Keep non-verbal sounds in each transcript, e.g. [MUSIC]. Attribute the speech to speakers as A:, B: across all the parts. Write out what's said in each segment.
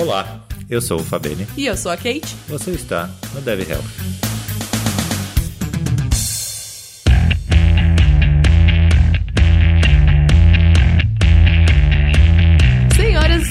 A: Olá, eu sou o Fabene.
B: E eu sou a Kate.
A: Você está no Dev Health.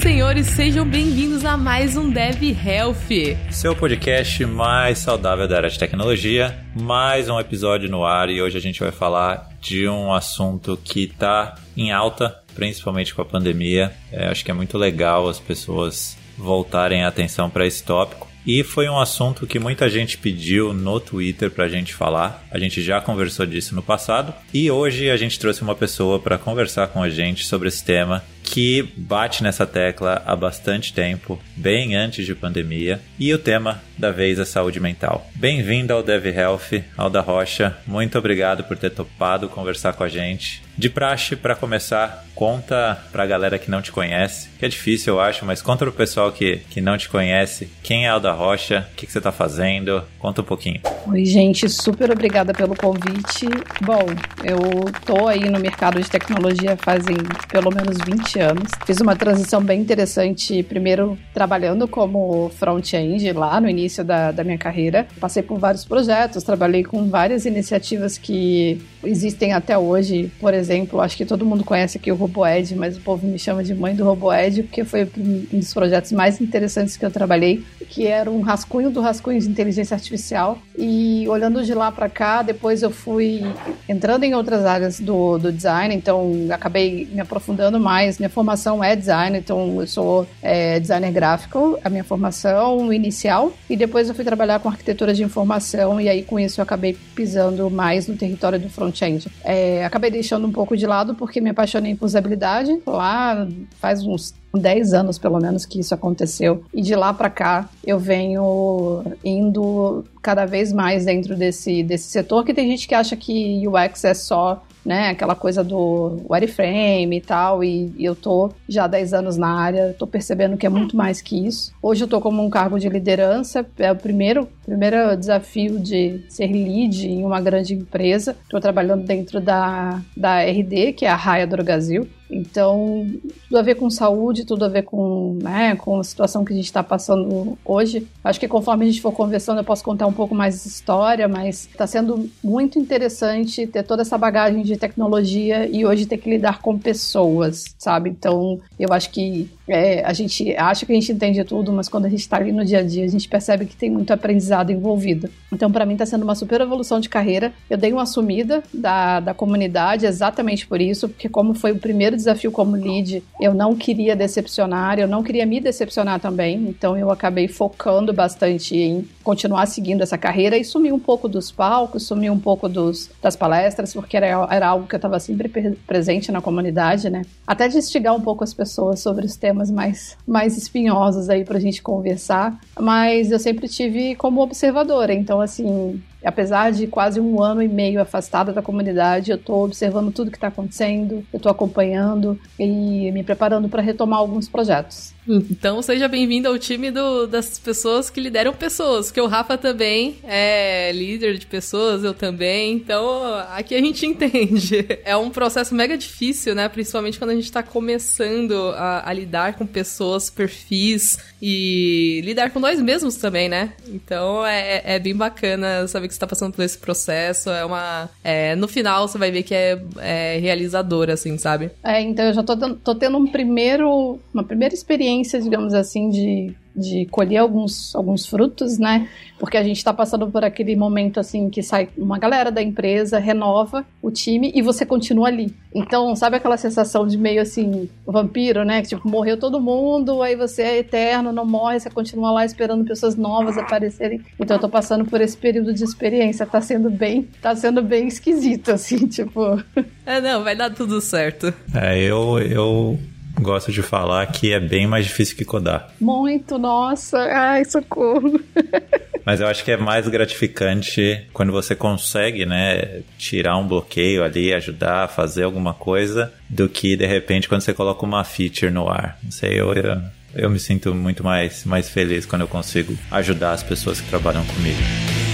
B: senhores, sejam bem-vindos a mais um Dev Health.
A: Seu podcast mais saudável da área de tecnologia. Mais um episódio no ar e hoje a gente vai falar de um assunto que está em alta, principalmente com a pandemia. É, acho que é muito legal as pessoas voltarem a atenção para esse tópico. E foi um assunto que muita gente pediu no Twitter para a gente falar. A gente já conversou disso no passado. E hoje a gente trouxe uma pessoa para conversar com a gente sobre esse tema que bate nessa tecla há bastante tempo, bem antes de pandemia, e o tema da vez é saúde mental. Bem-vindo ao Dev Health, Alda Rocha. Muito obrigado por ter topado conversar com a gente. De praxe, para começar, conta pra galera que não te conhece, que é difícil eu acho, mas conta pro pessoal que, que não te conhece, quem é Alda Rocha, o que, que você tá fazendo, conta um pouquinho.
C: Oi, gente, super obrigada pelo convite. Bom, eu tô aí no mercado de tecnologia fazem pelo menos 20 anos. Fiz uma transição bem interessante, primeiro trabalhando como front-end lá no início da, da minha carreira. Passei por vários projetos, trabalhei com várias iniciativas que existem até hoje. Por exemplo, acho que todo mundo conhece aqui o RoboEd, mas o povo me chama de mãe do RoboEd, porque foi um dos projetos mais interessantes que eu trabalhei, que era um rascunho do rascunho de inteligência artificial. E olhando de lá para cá, depois eu fui entrando em outras áreas do, do design, então acabei me aprofundando mais. Minha formação é design, então eu sou é, designer gráfico, a minha formação inicial, e depois eu fui trabalhar com arquitetura de informação, e aí com isso eu acabei pisando mais no território do front-end. É, acabei deixando um pouco de lado porque me apaixonei por usabilidade. Lá faz uns 10 anos pelo menos que isso aconteceu. E de lá para cá eu venho indo cada vez mais dentro desse, desse setor que tem gente que acha que UX é só né, aquela coisa do wireframe e tal, e, e eu tô já há 10 anos na área, tô percebendo que é muito mais que isso. Hoje eu tô como um cargo de liderança, é o primeiro, primeiro desafio de ser lead em uma grande empresa. Tô trabalhando dentro da, da RD, que é a Raia do Brasil, então, tudo a ver com saúde, tudo a ver com, né, com a situação que a gente está passando hoje. Acho que conforme a gente for conversando, eu posso contar um pouco mais de história, mas está sendo muito interessante ter toda essa bagagem de tecnologia e hoje ter que lidar com pessoas, sabe? Então, eu acho que é, a gente acha que a gente entende tudo, mas quando a gente está ali no dia a dia, a gente percebe que tem muito aprendizado envolvido. Então, para mim, está sendo uma super evolução de carreira. Eu dei uma assumida da, da comunidade exatamente por isso, porque como foi o primeiro desafio como lead, eu não queria decepcionar, eu não queria me decepcionar também, então eu acabei focando bastante em continuar seguindo essa carreira e sumir um pouco dos palcos, sumir um pouco dos, das palestras, porque era, era algo que eu estava sempre presente na comunidade, né? Até de instigar um pouco as pessoas sobre os temas mais, mais espinhosos aí pra gente conversar, mas eu sempre tive como observadora, então assim, apesar de quase um ano e meio afastada da comunidade, eu estou observando tudo que está acontecendo, eu estou acompanhando e me preparando para retomar alguns projetos.
B: Então seja bem-vindo ao time do, das pessoas que lideram pessoas, porque o Rafa também é líder de pessoas, eu também, então aqui a gente [LAUGHS] entende. É um processo mega difícil, né? Principalmente quando a gente está começando a, a, lidar com pessoas, perfis e lidar com nós mesmos também, né? Então é, é bem bacana saber que você está passando por esse processo. É uma. É, no final você vai ver que é, é realizador, assim, sabe?
C: É, então eu já tô, tô tendo um primeiro, uma primeira experiência, digamos assim, de, de colher alguns, alguns frutos, né? Porque a gente está passando por aquele momento assim que sai uma galera da empresa, renova o time e você continua ali. Então, sabe aquela sensação de meio assim, vampiro, né? Que tipo, morreu todo mundo, aí você é eterno, não morre, você continua lá esperando pessoas novas aparecerem. Então eu tô passando por esse período de experiência, tá sendo bem, tá sendo bem esquisito, assim, [LAUGHS] tipo.
B: É, não, vai dar tudo certo.
A: É, eu, eu gosto de falar que é bem mais difícil que codar.
C: Muito, nossa, ai, socorro. [LAUGHS]
A: Mas eu acho que é mais gratificante quando você consegue, né, tirar um bloqueio ali, ajudar a fazer alguma coisa, do que de repente quando você coloca uma feature no ar. Não sei, eu, eu, eu me sinto muito mais, mais feliz quando eu consigo ajudar as pessoas que trabalham comigo.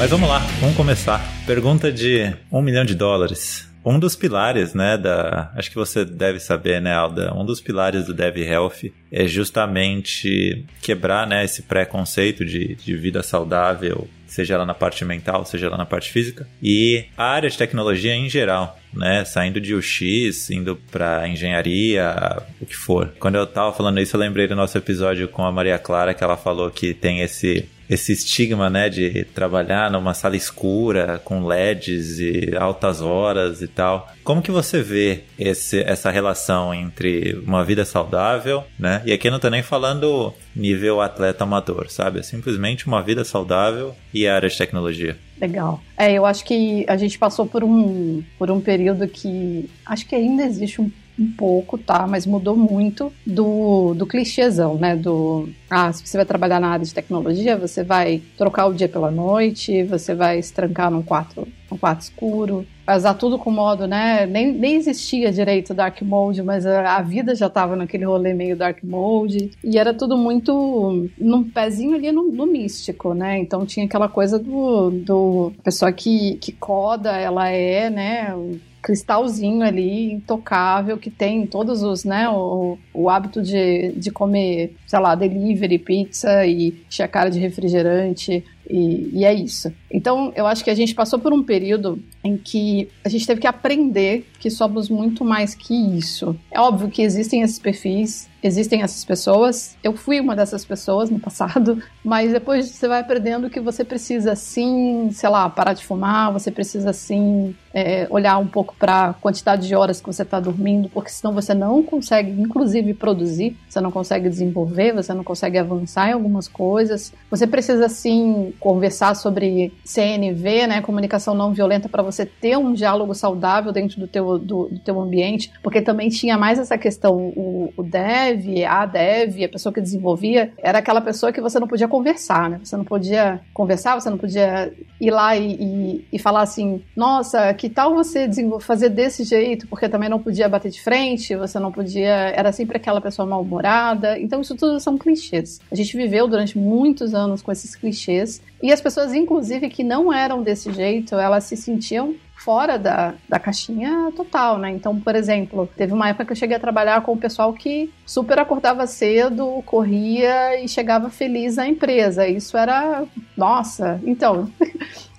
A: Mas vamos lá, vamos começar. Pergunta de um milhão de dólares. Um dos pilares, né, da. Acho que você deve saber, né, Alda? Um dos pilares do Dev Health é justamente quebrar, né, esse preconceito de, de vida saudável seja ela na parte mental, seja ela na parte física, e a área de tecnologia em geral, né? Saindo de UX, indo para engenharia, o que for. Quando eu tava falando isso, eu lembrei do nosso episódio com a Maria Clara, que ela falou que tem esse esse estigma, né, de trabalhar numa sala escura com LEDs e altas horas e tal. Como que você vê esse, essa relação entre uma vida saudável, né? E aqui eu não tô nem falando nível atleta amador, sabe? É simplesmente uma vida saudável e a área de tecnologia.
C: Legal. É, eu acho que a gente passou por um, por um período que acho que ainda existe um um pouco, tá? Mas mudou muito do, do clichêzão, né? Do, ah, se você vai trabalhar na área de tecnologia, você vai trocar o dia pela noite, você vai se trancar num quarto, num quarto escuro, vai usar tudo com modo, né? Nem, nem existia direito Dark Mode, mas a, a vida já tava naquele rolê meio Dark Mode, e era tudo muito num pezinho ali no, no místico, né? Então tinha aquela coisa do, do pessoa que, que coda, ela é, né? Cristalzinho ali, intocável, que tem todos os, né, o, o hábito de, de comer, sei lá, delivery, pizza e cara de refrigerante, e, e, é isso. Então, eu acho que a gente passou por um período em que a gente teve que aprender que somos muito mais que isso. É óbvio que existem esses perfis, existem essas pessoas. Eu fui uma dessas pessoas no passado, mas depois você vai aprendendo que você precisa sim, sei lá, parar de fumar, você precisa sim é, olhar um pouco para a quantidade de horas que você está dormindo, porque senão você não consegue, inclusive, produzir, você não consegue desenvolver, você não consegue avançar em algumas coisas. Você precisa sim conversar sobre CNV, né, comunicação não violenta, para você ter um diálogo saudável dentro do teu, do, do, teu ambiente, porque também tinha mais essa questão, o, o dev, a dev, a pessoa que desenvolvia, era aquela pessoa que você não podia conversar, né, você não podia conversar, você não podia ir lá e, e, e falar assim, nossa, que tal você fazer desse jeito, porque também não podia bater de frente, você não podia, era sempre aquela pessoa mal-humorada, então isso tudo são clichês. A gente viveu durante muitos anos com esses clichês e as pessoas, inclusive, que não eram desse jeito, elas se sentiam fora da, da caixinha total, né? Então, por exemplo, teve uma época que eu cheguei a trabalhar com o pessoal que super acordava cedo, corria e chegava feliz à empresa. Isso era. Nossa! Então. [LAUGHS]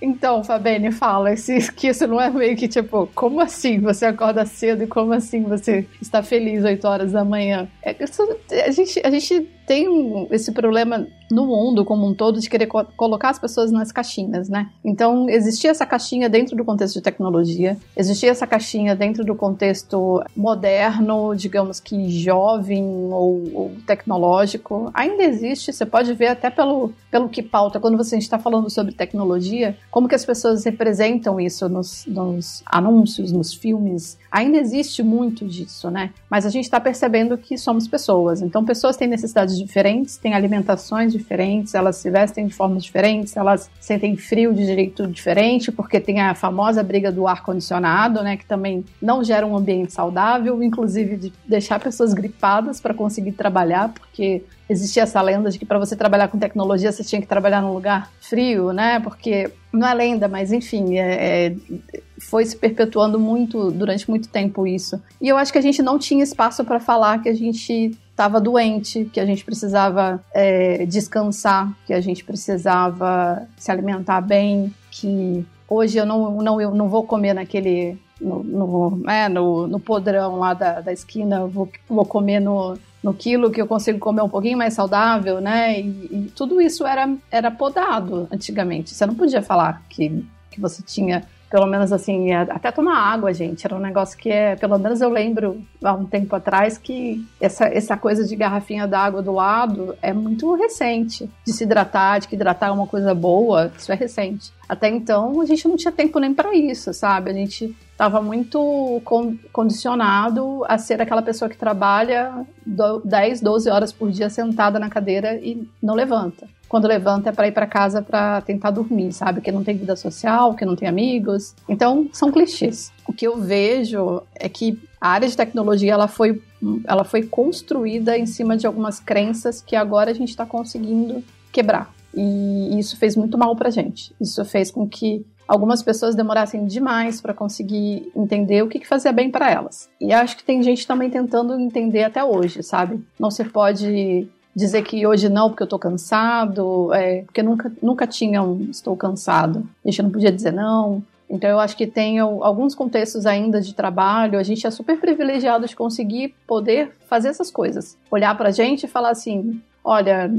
C: Então, Fabene, fala que isso não é meio que tipo, como assim você acorda cedo e como assim você está feliz 8 horas da manhã? É, isso, a, gente, a gente tem esse problema no mundo como um todo de querer co colocar as pessoas nas caixinhas, né? Então, existia essa caixinha dentro do contexto de tecnologia, existia essa caixinha dentro do contexto moderno, digamos que jovem ou, ou tecnológico. Ainda existe, você pode ver até pelo, pelo que pauta, quando você está falando sobre tecnologia, como que as pessoas representam isso nos, nos anúncios, nos filmes. Ainda existe muito disso, né? Mas a gente está percebendo que somos pessoas. Então, pessoas têm necessidades diferentes, têm alimentações diferentes, elas se vestem de formas diferentes, elas sentem frio de jeito diferente, porque tem a famosa briga do ar-condicionado, né, que também não gera um ambiente saudável, inclusive de deixar pessoas gripadas para conseguir trabalhar, porque existia essa lenda de que para você trabalhar com tecnologia você tinha que trabalhar num lugar frio, né? Porque não é lenda, mas enfim, é, é, foi se perpetuando muito durante muito tempo isso. E eu acho que a gente não tinha espaço para falar que a gente estava doente, que a gente precisava é, descansar, que a gente precisava se alimentar bem, que hoje eu não, não, eu não vou comer naquele. No, no, é, no, no podrão lá da, da esquina, vou, vou comer no, no quilo que eu consigo comer um pouquinho mais saudável, né? E, e, tudo isso era, era podado antigamente. Você não podia falar que, que você tinha pelo menos assim, é, até tomar água, gente, era um negócio que é, pelo menos eu lembro há um tempo atrás que essa, essa coisa de garrafinha d'água do lado é muito recente. De se hidratar, de que hidratar é uma coisa boa, isso é recente. Até então a gente não tinha tempo nem para isso, sabe? A gente estava muito condicionado a ser aquela pessoa que trabalha 10, 12 horas por dia sentada na cadeira e não levanta quando levanta é para ir para casa para tentar dormir, sabe? Que não tem vida social, que não tem amigos. Então, são clichês. O que eu vejo é que a área de tecnologia ela foi, ela foi construída em cima de algumas crenças que agora a gente está conseguindo quebrar. E isso fez muito mal pra gente. Isso fez com que algumas pessoas demorassem demais para conseguir entender o que, que fazia bem para elas. E acho que tem gente também tentando entender até hoje, sabe? Não se pode dizer que hoje não porque eu tô cansado, é, porque nunca, nunca tinha um estou cansado. A gente não podia dizer não. Então eu acho que tem alguns contextos ainda de trabalho, a gente é super privilegiado de conseguir poder fazer essas coisas. Olhar pra gente e falar assim, olha,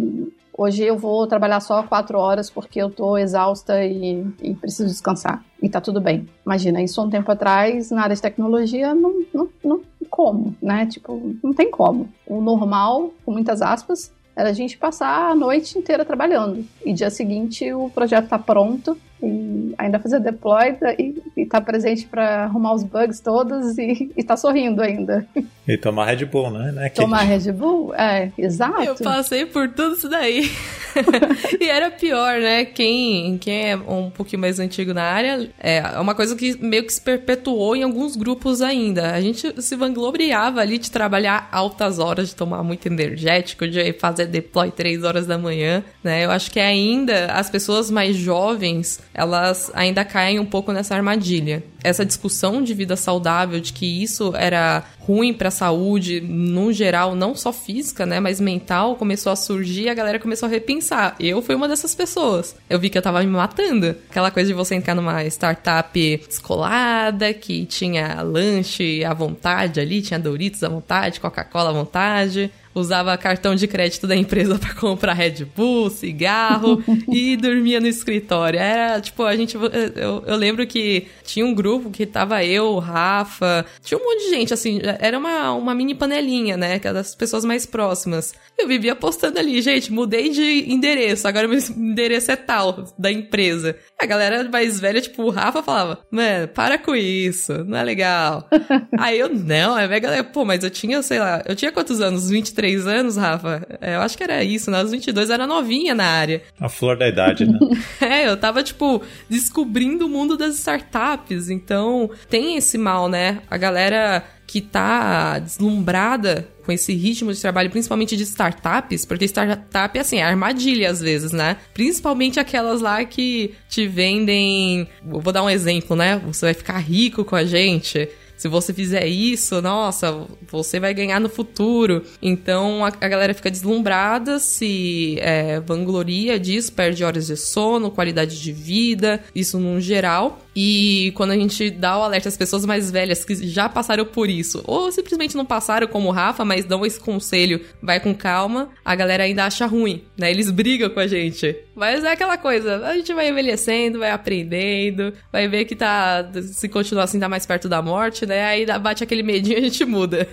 C: hoje eu vou trabalhar só quatro horas porque eu tô exausta e, e, preciso descansar. E tá tudo bem. Imagina, isso um tempo atrás, na área de tecnologia, não, não, não como, né? Tipo, não tem como. O normal, com muitas aspas, era a gente passar a noite inteira trabalhando. E dia seguinte o projeto tá pronto e ainda fazer deploy e, estar tá presente para arrumar os bugs todos e, e tá sorrindo ainda.
A: E tomar Red Bull, né? né
C: tomar Red Bull? É, exato.
B: Eu passei por tudo isso daí. [LAUGHS] e era pior, né? Quem, quem é um pouquinho mais antigo na área, é uma coisa que meio que se perpetuou em alguns grupos ainda. A gente se vangloriava ali de trabalhar altas horas, de tomar muito energético, de fazer deploy três horas da manhã, né? Eu acho que ainda as pessoas mais jovens elas ainda caem um pouco nessa armadilha. Essa discussão de vida saudável, de que isso era ruim para a saúde, no geral, não só física, né, mas mental, começou a surgir e a galera começou a repensar. Eu fui uma dessas pessoas. Eu vi que eu tava me matando. Aquela coisa de você entrar numa startup descolada, que tinha lanche à vontade ali, tinha Doritos à vontade, Coca-Cola à vontade usava cartão de crédito da empresa para comprar Red Bull, cigarro [LAUGHS] e dormia no escritório. Era tipo, a gente. Eu, eu, lembro que tinha um grupo que tava eu, o Rafa, tinha um monte de gente, assim, era uma, uma mini panelinha, né? Que é das pessoas mais próximas. Eu vivia postando ali, gente, mudei de endereço, agora meu endereço é tal, da empresa. A galera mais velha, tipo, o Rafa falava, mano, para com isso, não é legal. [LAUGHS] Aí eu, não, é a galera, pô, mas eu tinha, sei lá, eu tinha quantos anos? 23 23 anos, Rafa. É, eu acho que era isso, né? Aos 22 era novinha na área.
A: A flor da idade, né? [LAUGHS]
B: é, eu tava, tipo, descobrindo o mundo das startups. Então, tem esse mal, né? A galera que tá deslumbrada com esse ritmo de trabalho, principalmente de startups, porque startup é assim, é armadilha às vezes, né? Principalmente aquelas lá que te vendem. Vou dar um exemplo, né? Você vai ficar rico com a gente se você fizer isso, nossa, você vai ganhar no futuro. Então a, a galera fica deslumbrada, se é, vangloria disso, perde horas de sono, qualidade de vida, isso no geral. E quando a gente dá o alerta às pessoas mais velhas que já passaram por isso, ou simplesmente não passaram como o Rafa, mas dão esse conselho, vai com calma, a galera ainda acha ruim, né? Eles brigam com a gente. Mas é aquela coisa, a gente vai envelhecendo, vai aprendendo, vai ver que tá. Se continuar assim, tá mais perto da morte, né? Aí bate aquele medinho e a gente muda.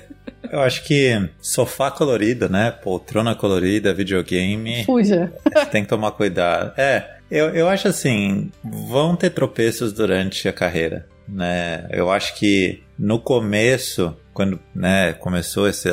A: Eu acho que sofá colorido, né? Poltrona colorida, videogame.
C: Fuja.
A: Tem que tomar cuidado. É, eu, eu acho assim, vão ter tropeços durante a carreira, né? Eu acho que no começo, quando né, começou esse,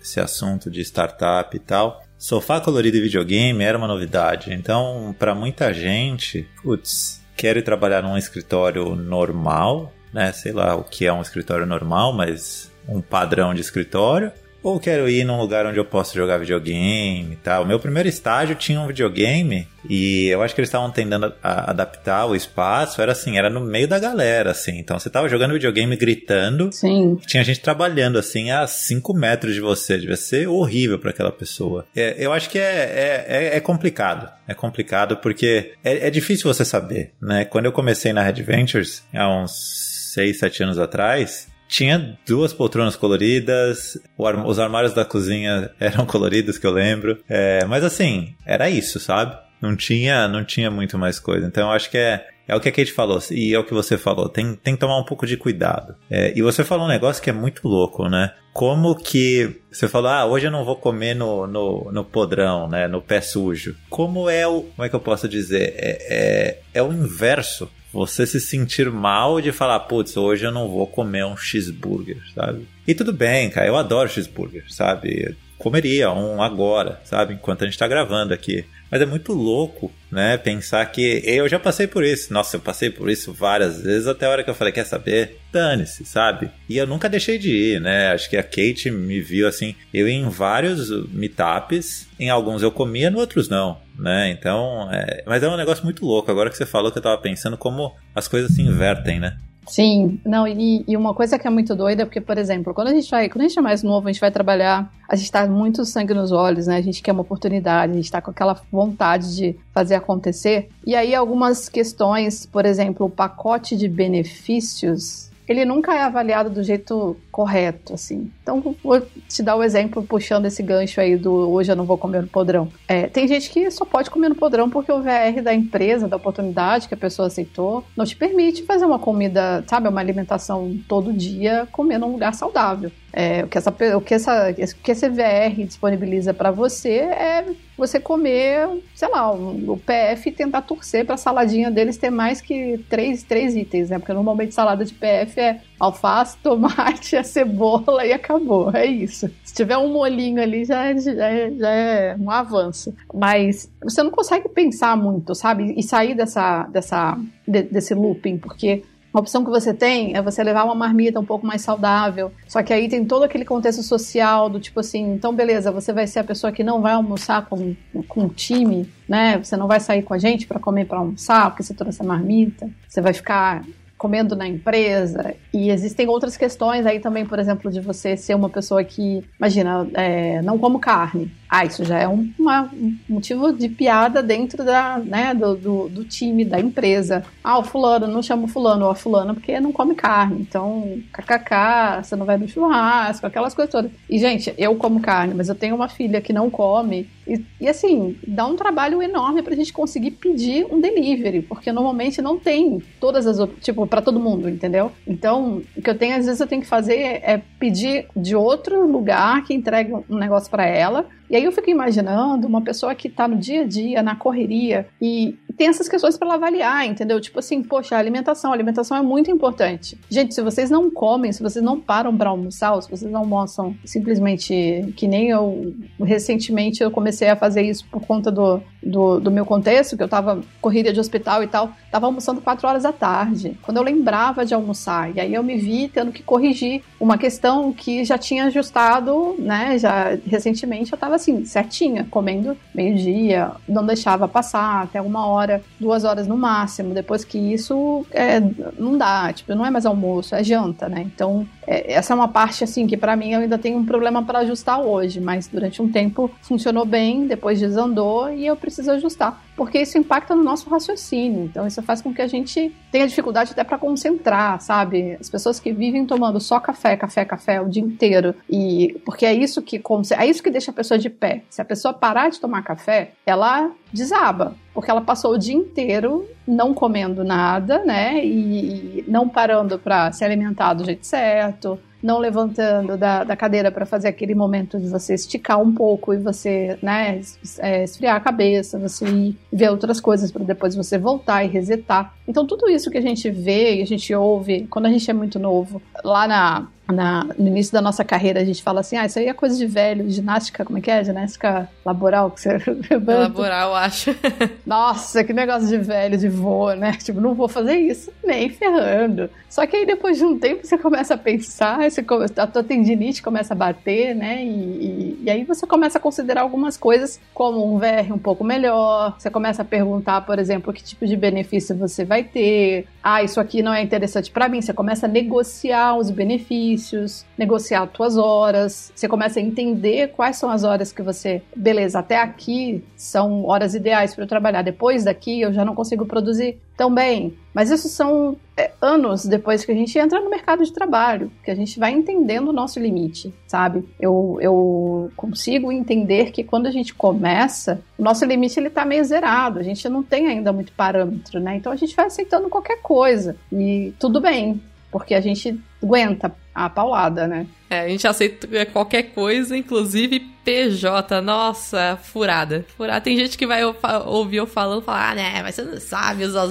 A: esse assunto de startup e tal, sofá colorido e videogame era uma novidade. Então, para muita gente, putz, quero ir trabalhar num escritório normal, né? Sei lá o que é um escritório normal, mas um padrão de escritório ou quero ir num lugar onde eu possa jogar videogame e tal. Meu primeiro estágio tinha um videogame e eu acho que eles estavam tentando adaptar o espaço. Era assim, era no meio da galera, assim. Então você tava jogando videogame gritando.
C: Sim.
A: Tinha gente trabalhando, assim, a 5 metros de você. Devia ser horrível para aquela pessoa. É, eu acho que é, é, é, é, complicado. É complicado porque é, é difícil você saber, né? Quando eu comecei na Red Ventures, há uns 6, 7 anos atrás, tinha duas poltronas coloridas, os armários da cozinha [LAUGHS] eram coloridos, que eu lembro. É, mas assim, era isso, sabe? Não tinha, não tinha muito mais coisa. Então eu acho que é, é o que a Kate falou, e é o que você falou, tem, tem que tomar um pouco de cuidado. É, e você falou um negócio que é muito louco, né? Como que você falou, ah, hoje eu não vou comer no, no, no podrão, né? No pé sujo. Como é o. Como é que eu posso dizer? É, é, é o inverso você se sentir mal de falar, putz, hoje eu não vou comer um cheeseburger, sabe? E tudo bem, cara, eu adoro cheeseburger, sabe? Comeria um agora, sabe? Enquanto a gente tá gravando aqui. Mas é muito louco, né? Pensar que eu já passei por isso. Nossa, eu passei por isso várias vezes até a hora que eu falei, quer saber? Dane-se, sabe? E eu nunca deixei de ir, né? Acho que a Kate me viu assim. Eu ia em vários meetups, em alguns eu comia, em outros não né? Então, é... mas é um negócio muito louco. Agora que você falou que eu tava pensando como as coisas se invertem, né?
C: Sim, não, e, e, uma coisa que é muito doida, porque, por exemplo, quando a gente vai, quando a gente é mais novo, a gente vai trabalhar, a gente tá muito sangue nos olhos, né? A gente quer uma oportunidade, a gente tá com aquela vontade de fazer acontecer. E aí algumas questões, por exemplo, o pacote de benefícios ele nunca é avaliado do jeito correto, assim. Então, vou te dar o um exemplo puxando esse gancho aí do hoje eu não vou comer no podrão. É, tem gente que só pode comer no podrão porque o VR da empresa, da oportunidade que a pessoa aceitou, não te permite fazer uma comida, sabe, uma alimentação todo dia comendo num lugar saudável. É, o, que essa, o, que essa, o que esse VR disponibiliza para você é você comer, sei lá, o, PF e tentar torcer para a saladinha deles ter mais que três, três itens, né? Porque normalmente salada de PF é alface, tomate, [LAUGHS] a cebola e acabou. É isso. Se tiver um molinho ali, já é, já é, já é um avanço. Mas você não consegue pensar muito, sabe? E sair dessa, dessa, de, desse looping, porque a opção que você tem é você levar uma marmita um pouco mais saudável. Só que aí tem todo aquele contexto social do tipo assim, então beleza, você vai ser a pessoa que não vai almoçar com, com o time, né? Você não vai sair com a gente para comer para almoçar, porque você trouxe a marmita. Você vai ficar comendo na empresa. E existem outras questões aí também, por exemplo, de você ser uma pessoa que, imagina, é, não como carne. Ah, isso já é um, uma, um motivo de piada dentro da, né, do, do, do, time, da empresa. Ah, o fulano, não chama o fulano ou a fulana porque não come carne. Então, kkk, você não vai no churrasco, aquelas coisas todas. E, gente, eu como carne, mas eu tenho uma filha que não come. E, e assim, dá um trabalho enorme pra gente conseguir pedir um delivery, porque normalmente não tem todas as, tipo, para todo mundo, entendeu? Então, o que eu tenho, às vezes, eu tenho que fazer é pedir de outro lugar que entregue um negócio para ela e aí eu fico imaginando uma pessoa que está no dia a dia, na correria, e tem essas questões para avaliar, entendeu? Tipo assim, poxa, a alimentação, a alimentação é muito importante. Gente, se vocês não comem, se vocês não param para almoçar, se vocês almoçam simplesmente que nem eu recentemente eu comecei a fazer isso por conta do, do, do meu contexto, que eu tava corrida de hospital e tal, tava almoçando 4 horas da tarde, quando eu lembrava de almoçar. E aí eu me vi tendo que corrigir uma questão que já tinha ajustado, né? Já recentemente eu tava assim, certinha, comendo meio-dia, não deixava passar até uma hora, duas horas no máximo. Depois que isso, é, não dá, tipo, não é mais almoço, é janta, né? Então, é, essa é uma parte, assim, que para mim eu ainda tenho um problema para ajustar hoje, mas durante um tempo funcionou bem, depois desandou e eu preciso ajustar porque isso impacta no nosso raciocínio. Então, isso faz com que a gente tenha dificuldade até para concentrar, sabe? As pessoas que vivem tomando só café, café, café o dia inteiro, e porque é isso que é isso que deixa a pessoa de pé. Se a pessoa parar de tomar café, ela desaba, porque ela passou o dia inteiro não comendo nada, né? E, e não parando para se alimentar do jeito certo, não levantando da, da cadeira para fazer aquele momento de você esticar um pouco e você, né, é, esfriar a cabeça, você ir ver outras coisas para depois você voltar e resetar. Então, tudo isso que a gente vê e a gente ouve quando a gente é muito novo, lá na na, no início da nossa carreira a gente fala assim, ah, isso aí é coisa de velho, ginástica, como é que é? Ginástica laboral que você [LAUGHS]
B: Laboral, acho. [LAUGHS]
C: Nossa, que negócio de velho, de vô, né? Tipo, não vou fazer isso, nem ferrando. Só que aí depois de um tempo você começa a pensar, você, a tua tendinite começa a bater, né? E, e, e aí você começa a considerar algumas coisas como um VR um pouco melhor, você começa a perguntar, por exemplo, que tipo de benefício você vai ter. Ah, isso aqui não é interessante para mim. Você começa a negociar os benefícios benefícios, negociar tuas horas, você começa a entender quais são as horas que você, beleza, até aqui são horas ideais para eu trabalhar, depois daqui eu já não consigo produzir tão bem. Mas isso são é, anos depois que a gente entra no mercado de trabalho, que a gente vai entendendo o nosso limite, sabe? Eu, eu consigo entender que quando a gente começa, o nosso limite ele tá meio zerado, a gente não tem ainda muito parâmetro, né? Então a gente vai aceitando qualquer coisa e tudo bem, porque a gente aguenta a paulada, né?
B: É, a gente aceita qualquer coisa, inclusive PJ. Nossa, furada. Furada. Tem gente que vai ouvir eu falando e falar, ah, né, mas você não sabe usar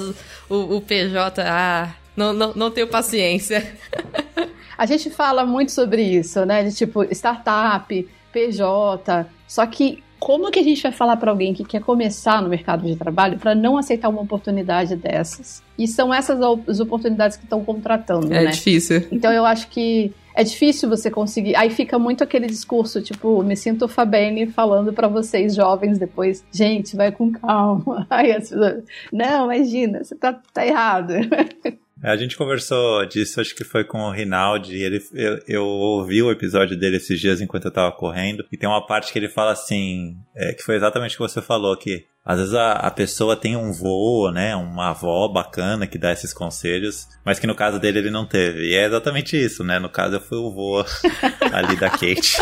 B: o, o PJ. Ah, não, não, não tenho paciência. [LAUGHS]
C: a gente fala muito sobre isso, né? De tipo, startup, PJ. Só que como que a gente vai falar para alguém que quer começar no mercado de trabalho para não aceitar uma oportunidade dessas? E são essas as oportunidades que estão contratando,
B: é
C: né?
B: difícil.
C: Então eu acho que é difícil você conseguir. Aí fica muito aquele discurso, tipo, me sinto Fabene falando para vocês jovens depois, gente, vai com calma. [LAUGHS] Aí as pessoas, não, imagina, você tá, tá errado. [LAUGHS]
A: A gente conversou disso, acho que foi com o Rinaldi. Ele, eu, eu, ouvi o episódio dele esses dias enquanto eu tava correndo. E tem uma parte que ele fala assim: é, que foi exatamente o que você falou, que às vezes a, a, pessoa tem um vô, né? Uma avó bacana que dá esses conselhos, mas que no caso dele ele não teve. E é exatamente isso, né? No caso eu fui o vô [LAUGHS] ali da Kate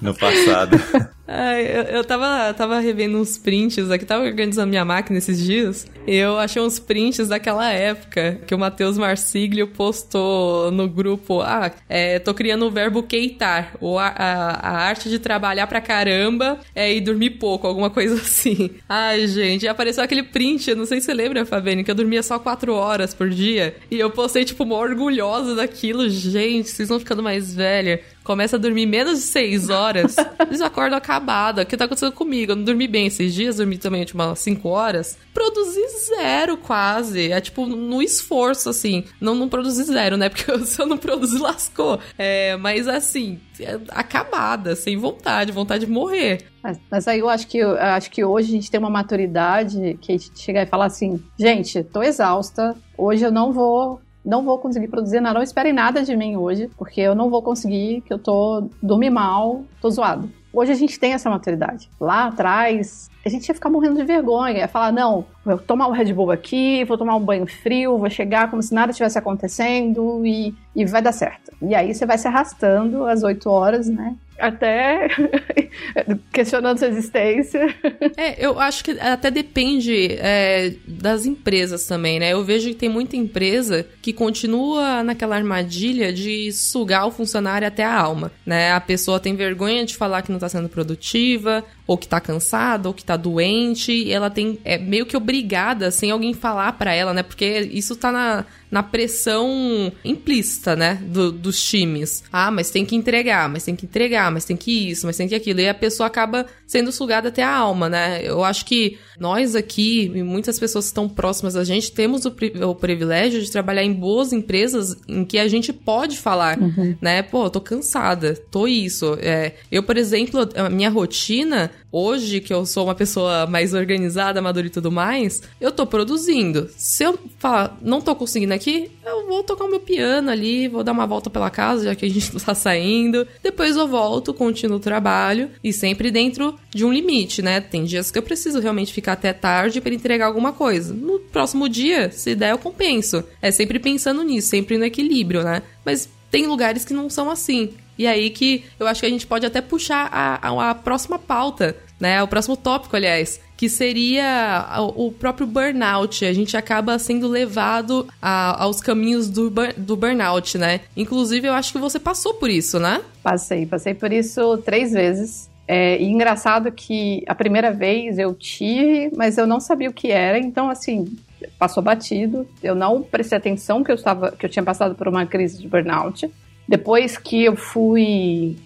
A: no passado. [LAUGHS]
B: Ai, eu, eu tava, tava revendo uns prints aqui, tava organizando minha máquina esses dias. Eu achei uns prints daquela época que o Matheus Marsiglio postou no grupo: Ah, é, tô criando o verbo queitar, ou a, a, a, arte de trabalhar pra caramba é, e dormir pouco, alguma coisa [LAUGHS] assim. Ai, gente, apareceu aquele print, eu não sei se você lembra, Fabiane, que eu dormia só 4 horas por dia. E eu postei, tipo, uma orgulhosa daquilo. Gente, vocês vão ficando mais velha começa a dormir menos de 6 horas, [LAUGHS] eles acordam acabada. O que tá acontecendo comigo? Eu não dormi bem esses dias, dormi também tipo umas 5 horas. Produzi zero quase. É tipo no esforço, assim. Não, não produzi zero, né? [LAUGHS] Porque se eu não produzir, lascou. É, mas assim, é acabada, sem vontade, vontade de morrer.
C: Mas, mas, aí eu acho que eu acho que hoje a gente tem uma maturidade que a gente chega e fala assim, gente, tô exausta, hoje eu não vou não vou conseguir produzir nada, não esperem nada de mim hoje, porque eu não vou conseguir, que eu tô dormi mal, tô zoado. Hoje a gente tem essa maturidade. Lá atrás, a gente ia ficar morrendo de vergonha, ia falar, não, vou tomar um Red Bull aqui, vou tomar um banho frio, vou chegar como se nada estivesse acontecendo e, e vai dar certo. E aí você vai se arrastando às 8 horas, né? Até [LAUGHS] questionando sua existência.
B: É, eu acho que até depende é, das empresas também, né? Eu vejo que tem muita empresa que continua naquela armadilha de sugar o funcionário até a alma, né? A pessoa tem vergonha de falar que não tá sendo produtiva, ou que tá cansada, ou que tá doente, e ela tem é meio que obrigada sem alguém falar para ela, né? Porque isso tá na, na pressão implícita, né, do, dos times. Ah, mas tem que entregar, mas tem que entregar, mas tem que isso, mas tem que aquilo. E a pessoa acaba sendo sugada até a alma, né? Eu acho que nós aqui, e muitas pessoas que estão próximas a gente, temos o, pri o privilégio de trabalhar em boas empresas em que a gente pode falar, uhum. né? Pô, tô cansada, tô isso. É, eu, por exemplo, a minha rotina hoje, que eu sou uma pessoa mais organizada, madura e tudo mais, eu tô produzindo. Se eu falar, não tô conseguindo aqui, eu vou tocar o meu piano ali, vou dar uma volta pela casa, já que a gente [LAUGHS] tá saindo. Depois eu volto, continuo o trabalho e sempre dentro de um limite, né? Tem dias que eu preciso realmente ficar até tarde para entregar alguma coisa. No próximo dia, se der, eu compenso. É sempre pensando nisso, sempre no equilíbrio, né? Mas tem lugares que não são assim. E aí que eu acho que a gente pode até puxar a, a, a próxima pauta, né? O próximo tópico, aliás, que seria o próprio burnout. A gente acaba sendo levado a, aos caminhos do, do burnout, né? Inclusive, eu acho que você passou por isso, né?
C: Passei, passei por isso três vezes. É, e engraçado que a primeira vez eu tive, mas eu não sabia o que era, então assim, passou batido. Eu não prestei atenção que eu estava, que eu tinha passado por uma crise de burnout. Depois que eu fui.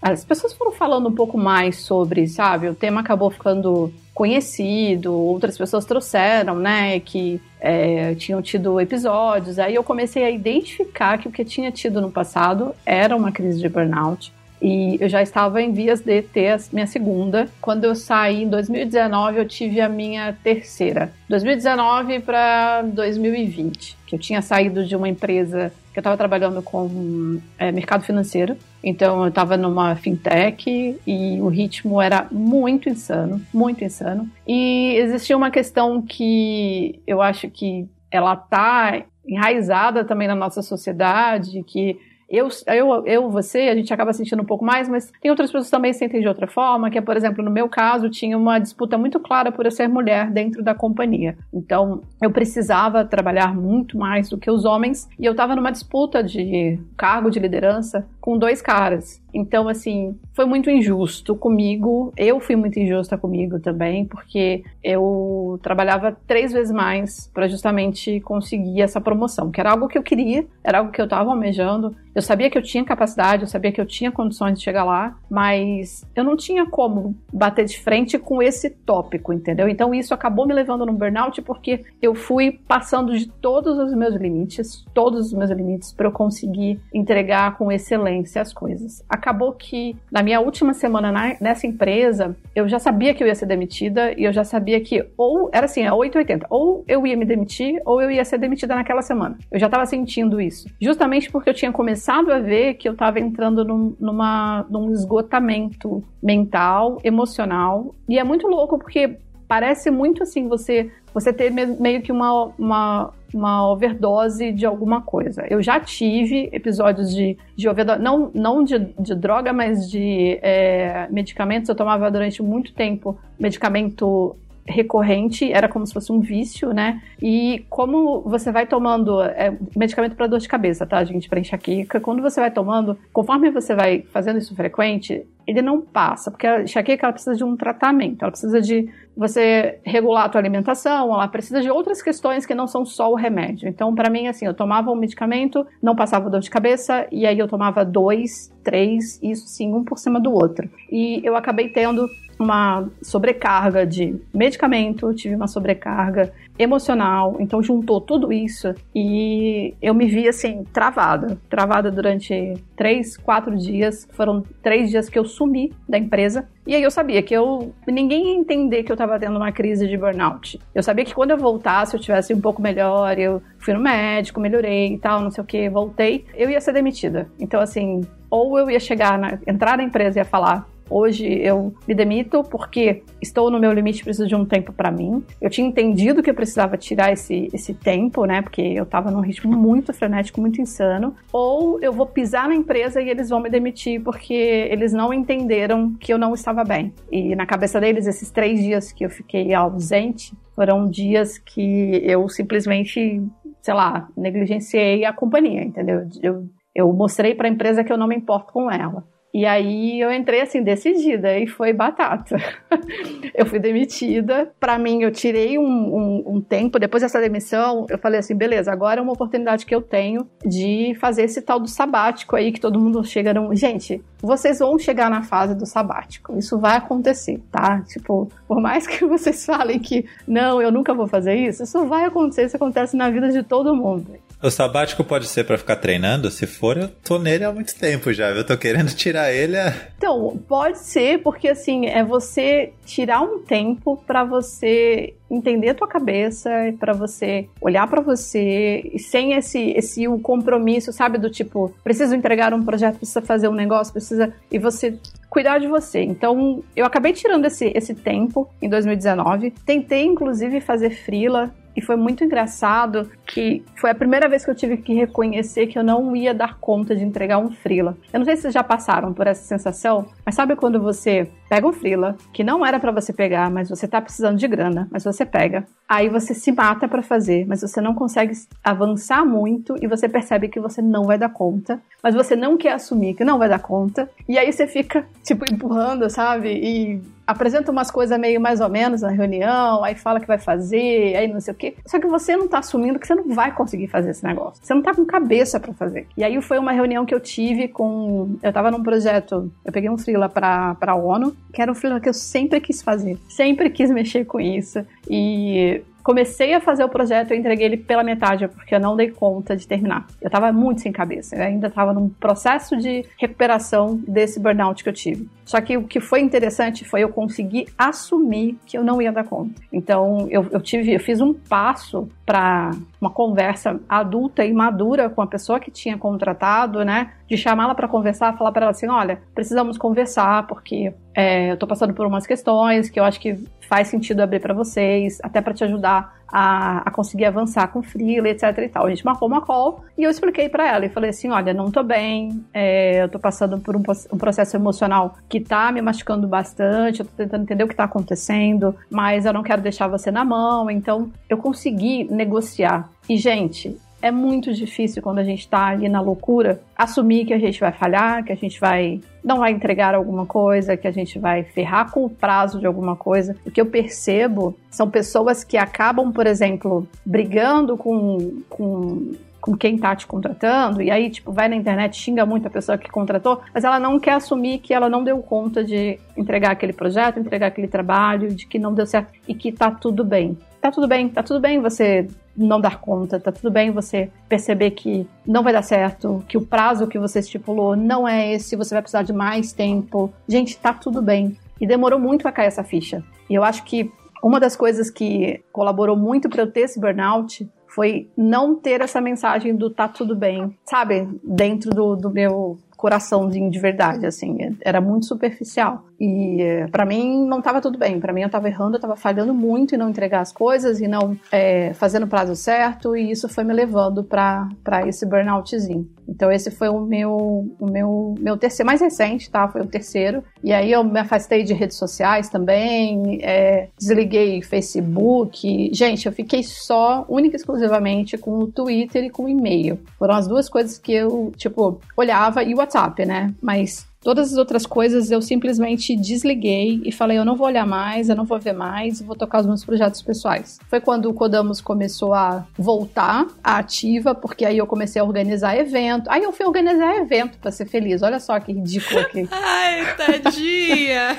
C: As pessoas foram falando um pouco mais sobre, sabe? O tema acabou ficando conhecido, outras pessoas trouxeram, né? Que é, tinham tido episódios. Aí eu comecei a identificar que o que tinha tido no passado era uma crise de burnout. E eu já estava em vias de ter a minha segunda. Quando eu saí em 2019, eu tive a minha terceira. 2019 para 2020, que eu tinha saído de uma empresa que eu estava trabalhando com é, mercado financeiro. Então eu estava numa fintech e o ritmo era muito insano, muito insano. E existia uma questão que eu acho que ela tá enraizada também na nossa sociedade, que eu, eu, eu, você, a gente acaba sentindo um pouco mais, mas tem outras pessoas que também sentem de outra forma, que é, por exemplo, no meu caso, tinha uma disputa muito clara por eu ser mulher dentro da companhia. Então, eu precisava trabalhar muito mais do que os homens, e eu estava numa disputa de cargo de liderança com dois caras. Então, assim, foi muito injusto comigo. Eu fui muito injusta comigo também, porque eu trabalhava três vezes mais para justamente conseguir essa promoção, que era algo que eu queria, era algo que eu estava almejando. Eu sabia que eu tinha capacidade, eu sabia que eu tinha condições de chegar lá, mas eu não tinha como bater de frente com esse tópico, entendeu? Então isso acabou me levando no burnout porque eu fui passando de todos os meus limites, todos os meus limites para eu conseguir entregar com excelência as coisas. Acabou que na minha última semana na, nessa empresa, eu já sabia que eu ia ser demitida e eu já sabia que ou era assim, é 880, ou eu ia me demitir ou eu ia ser demitida naquela semana. Eu já estava sentindo isso. Justamente porque eu tinha começado a ver que eu estava entrando num, numa, num esgotamento mental, emocional. E é muito louco porque parece muito assim você você ter meio que uma, uma, uma overdose de alguma coisa. Eu já tive episódios de, de overdose, não, não de, de droga, mas de é, medicamentos. Eu tomava durante muito tempo medicamento recorrente, era como se fosse um vício, né? E como você vai tomando é, medicamento para dor de cabeça, tá, gente, para enxaqueca, quando você vai tomando, conforme você vai fazendo isso frequente, ele não passa, porque a enxaqueca ela precisa de um tratamento, ela precisa de você regular a tua alimentação, ela precisa de outras questões que não são só o remédio. Então, para mim, assim, eu tomava um medicamento, não passava dor de cabeça, e aí eu tomava dois, três, isso sim, um por cima do outro. E eu acabei tendo uma sobrecarga de medicamento, tive uma sobrecarga emocional, então juntou tudo isso e eu me vi assim, travada. Travada durante três, quatro dias. Foram três dias que eu sumi da empresa. E aí eu sabia que eu ninguém ia entender que eu estava tendo uma crise de burnout. Eu sabia que quando eu voltasse, eu tivesse um pouco melhor, eu fui no médico, melhorei e tal, não sei o que, voltei, eu ia ser demitida. Então assim, ou eu ia chegar na, entrar na empresa e ia falar Hoje eu me demito porque estou no meu limite, preciso de um tempo para mim. Eu tinha entendido que eu precisava tirar esse, esse tempo, né? Porque eu estava num ritmo [LAUGHS] muito frenético, muito insano. Ou eu vou pisar na empresa e eles vão me demitir porque eles não entenderam que eu não estava bem. E na cabeça deles, esses três dias que eu fiquei ausente foram dias que eu simplesmente, sei lá, negligenciei a companhia, entendeu? Eu, eu mostrei para a empresa que eu não me importo com ela. E aí eu entrei assim, decidida, e foi batata. [LAUGHS] eu fui demitida. Para mim, eu tirei um, um, um, tempo, depois dessa demissão, eu falei assim: beleza, agora é uma oportunidade que eu tenho de fazer esse tal do sabático aí, que todo mundo chega no. Gente, vocês vão chegar na fase do sabático. Isso vai acontecer, tá? Tipo, por mais que [LAUGHS] vocês falem que não, eu nunca vou fazer isso, isso vai acontecer, isso acontece na vida de todo mundo.
A: O sabático pode ser para ficar treinando? Se for, eu tô nele há muito tempo já. Eu tô querendo [LAUGHS] tirar ele. A...
C: Então, pode ser, porque assim, é você tirar um tempo para você entender a tua cabeça, para você olhar para você sem esse esse o compromisso, sabe, do tipo, preciso entregar um projeto, precisa fazer um negócio, precisa e você cuidar de você. Então, eu acabei tirando esse esse tempo em 2019. Tentei inclusive fazer frila e foi muito engraçado que foi a primeira vez que eu tive que reconhecer que eu não ia dar conta de entregar um frila. Eu não sei se vocês já passaram por essa sensação, mas sabe quando você pega um frila que não era para você pegar, mas você tá precisando de grana, mas você pega. Aí você se mata para fazer, mas você não consegue avançar muito e você percebe que você não vai dar conta, mas você não quer assumir que não vai dar conta. E aí você fica tipo empurrando, sabe? E apresenta umas coisas meio mais ou menos na reunião, aí fala que vai fazer, aí não sei o quê. Só que você não tá assumindo que você não vai conseguir fazer esse negócio. Você não tá com cabeça para fazer. E aí foi uma reunião que eu tive com. Eu tava num projeto, eu peguei um freela pra, pra ONU, que era um freela que eu sempre quis fazer. Sempre quis mexer com isso. E comecei a fazer o projeto, eu entreguei ele pela metade, porque eu não dei conta de terminar. Eu tava muito sem cabeça, eu ainda tava num processo de recuperação desse burnout que eu tive. Só que o que foi interessante foi eu conseguir assumir que eu não ia dar conta. Então eu, eu tive, eu fiz um passo para uma conversa adulta e madura com a pessoa que tinha contratado, né? De chamá-la para conversar, falar para ela assim, olha, precisamos conversar porque é, eu tô passando por umas questões que eu acho que faz sentido abrir para vocês, até para te ajudar a, a, conseguir avançar com freela, etc e tal. A gente marcou uma call e eu expliquei para ela e falei assim, olha, não tô bem, é, eu tô passando por um, um, processo emocional que tá me machucando bastante, eu tô tentando entender o que tá acontecendo, mas eu não quero deixar você na mão, então eu consegui negociar. E, gente, é muito difícil quando a gente está ali na loucura assumir que a gente vai falhar, que a gente vai não vai entregar alguma coisa, que a gente vai ferrar com o prazo de alguma coisa. O que eu percebo são pessoas que acabam, por exemplo, brigando com, com com quem tá te contratando, e aí, tipo, vai na internet, xinga muito a pessoa que contratou, mas ela não quer assumir que ela não deu conta de entregar aquele projeto, entregar aquele trabalho, de que não deu certo e que tá tudo bem. Tá tudo bem, tá tudo bem você não dar conta, tá tudo bem você perceber que não vai dar certo, que o prazo que você estipulou não é esse, você vai precisar de mais tempo. Gente, tá tudo bem. E demorou muito a cair essa ficha. E eu acho que uma das coisas que colaborou muito para eu ter esse burnout foi não ter essa mensagem do tá tudo bem, sabe? Dentro do, do meu coraçãozinho de verdade, assim. Era muito superficial. E eh, para mim não estava tudo bem. Para mim eu estava errando, eu estava falhando muito em não entregar as coisas e não é, fazendo o prazo certo. E isso foi me levando para esse burnoutzinho. Então esse foi o meu o meu meu terceiro mais recente, tá? Foi o terceiro. E aí eu me afastei de redes sociais também, é, desliguei Facebook. Gente, eu fiquei só única e exclusivamente com o Twitter e com o e-mail. Foram as duas coisas que eu tipo olhava e o WhatsApp, né? Mas Todas as outras coisas eu simplesmente desliguei e falei: eu não vou olhar mais, eu não vou ver mais, vou tocar os meus projetos pessoais. Foi quando o Codamos começou a voltar à ativa, porque aí eu comecei a organizar evento. Aí eu fui organizar evento para ser feliz. Olha só que ridículo aqui. [LAUGHS]
B: Ai, tadinha!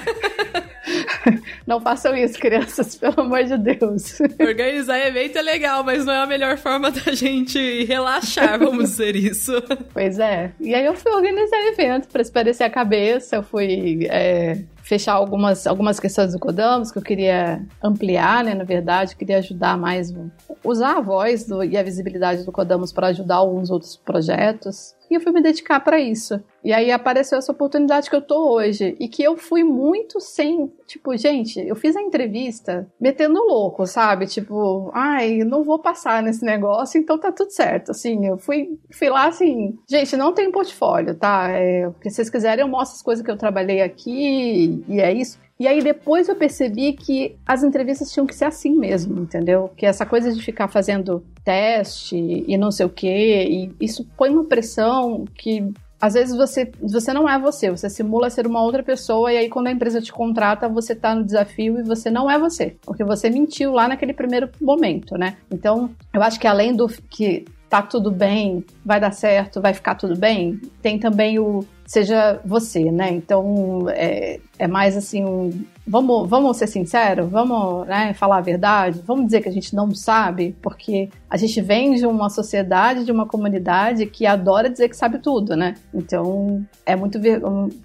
B: [LAUGHS] [LAUGHS]
C: não façam isso, crianças, [LAUGHS] pelo amor de Deus.
B: Organizar evento é legal, mas não é a melhor forma da gente relaxar, [LAUGHS] vamos dizer isso.
C: Pois é. E aí eu fui organizar evento para esparecer a cabeça, eu fui é, fechar algumas, algumas questões do Codamos que eu queria ampliar, né, na verdade, queria ajudar mais, usar a voz do, e a visibilidade do Codamos para ajudar alguns outros projetos. E eu fui me dedicar para isso. E aí apareceu essa oportunidade que eu tô hoje. E que eu fui muito sem. Tipo, gente, eu fiz a entrevista metendo louco, sabe? Tipo, ai, não vou passar nesse negócio, então tá tudo certo. Assim, eu fui, fui lá assim. Gente, não tem portfólio, tá? É, se vocês quiserem, eu mostro as coisas que eu trabalhei aqui. E é isso. E aí depois eu percebi que as entrevistas tinham que ser assim mesmo, entendeu? Que essa coisa de ficar fazendo teste e não sei o quê, e isso põe uma pressão que às vezes você, você não é você, você simula ser uma outra pessoa e aí quando a empresa te contrata, você tá no desafio e você não é você, porque você mentiu lá naquele primeiro momento, né? Então, eu acho que além do que tá tudo bem, vai dar certo, vai ficar tudo bem, tem também o seja você, né? Então, é, é mais assim um vamos, vamos ser sinceros, vamos né, falar a verdade, vamos dizer que a gente não sabe, porque a gente vem de uma sociedade, de uma comunidade que adora dizer que sabe tudo, né? Então é muito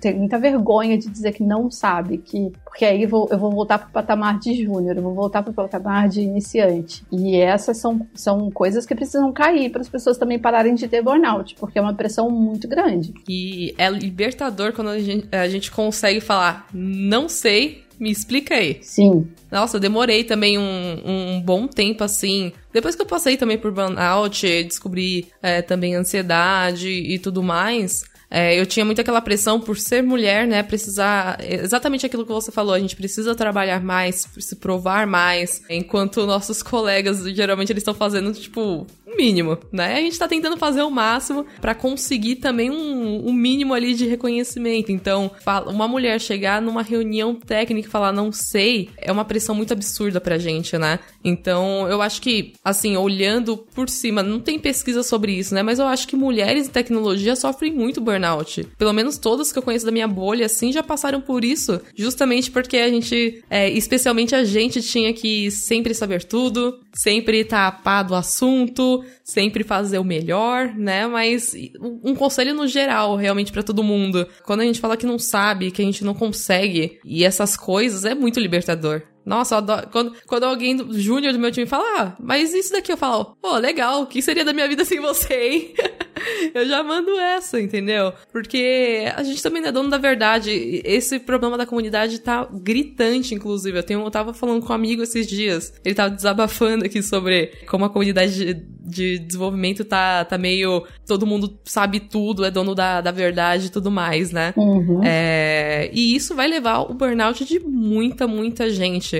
C: tem muita vergonha de dizer que não sabe, que porque aí vou, eu vou voltar para o patamar de júnior, eu vou voltar para o patamar de iniciante. E essas são, são coisas que precisam cair para as pessoas também pararem de ter burnout, porque é uma pressão muito grande.
B: E é libertador quando a gente, a gente consegue falar, não sei, me explica aí.
C: Sim.
B: Nossa, eu demorei também um, um bom tempo assim. Depois que eu passei também por burnout, descobri é, também ansiedade e tudo mais. É, eu tinha muito aquela pressão por ser mulher, né? Precisar. Exatamente aquilo que você falou, a gente precisa trabalhar mais, se provar mais. Enquanto nossos colegas, geralmente, eles estão fazendo, tipo, mínimo, né? A gente tá tentando fazer o máximo para conseguir também um, um, mínimo ali de reconhecimento. Então, uma mulher chegar numa reunião técnica e falar não sei, é uma pressão muito absurda pra gente, né? Então, eu acho que, assim, olhando por cima, não tem pesquisa sobre isso, né? Mas eu acho que mulheres em tecnologia sofrem muito burnout. Pelo menos todas que eu conheço da minha bolha, assim, já passaram por isso, justamente porque a gente, é, especialmente a gente, tinha que sempre saber tudo, sempre pá do assunto, sempre fazer o melhor, né? Mas um conselho no geral, realmente para todo mundo. Quando a gente fala que não sabe, que a gente não consegue, e essas coisas é muito libertador. Nossa, adoro, quando, quando alguém júnior do meu time fala, ah, mas isso daqui eu falo, pô, legal, o que seria da minha vida sem você, hein? [LAUGHS] eu já mando essa, entendeu? Porque a gente também não é dono da verdade. Esse problema da comunidade tá gritante, inclusive. Eu, tenho, eu tava falando com um amigo esses dias, ele tava desabafando aqui sobre como a comunidade de, de desenvolvimento tá, tá meio. Todo mundo sabe tudo, é dono da, da verdade e tudo mais, né?
C: Uhum.
B: É, e isso vai levar o burnout de muita, muita gente.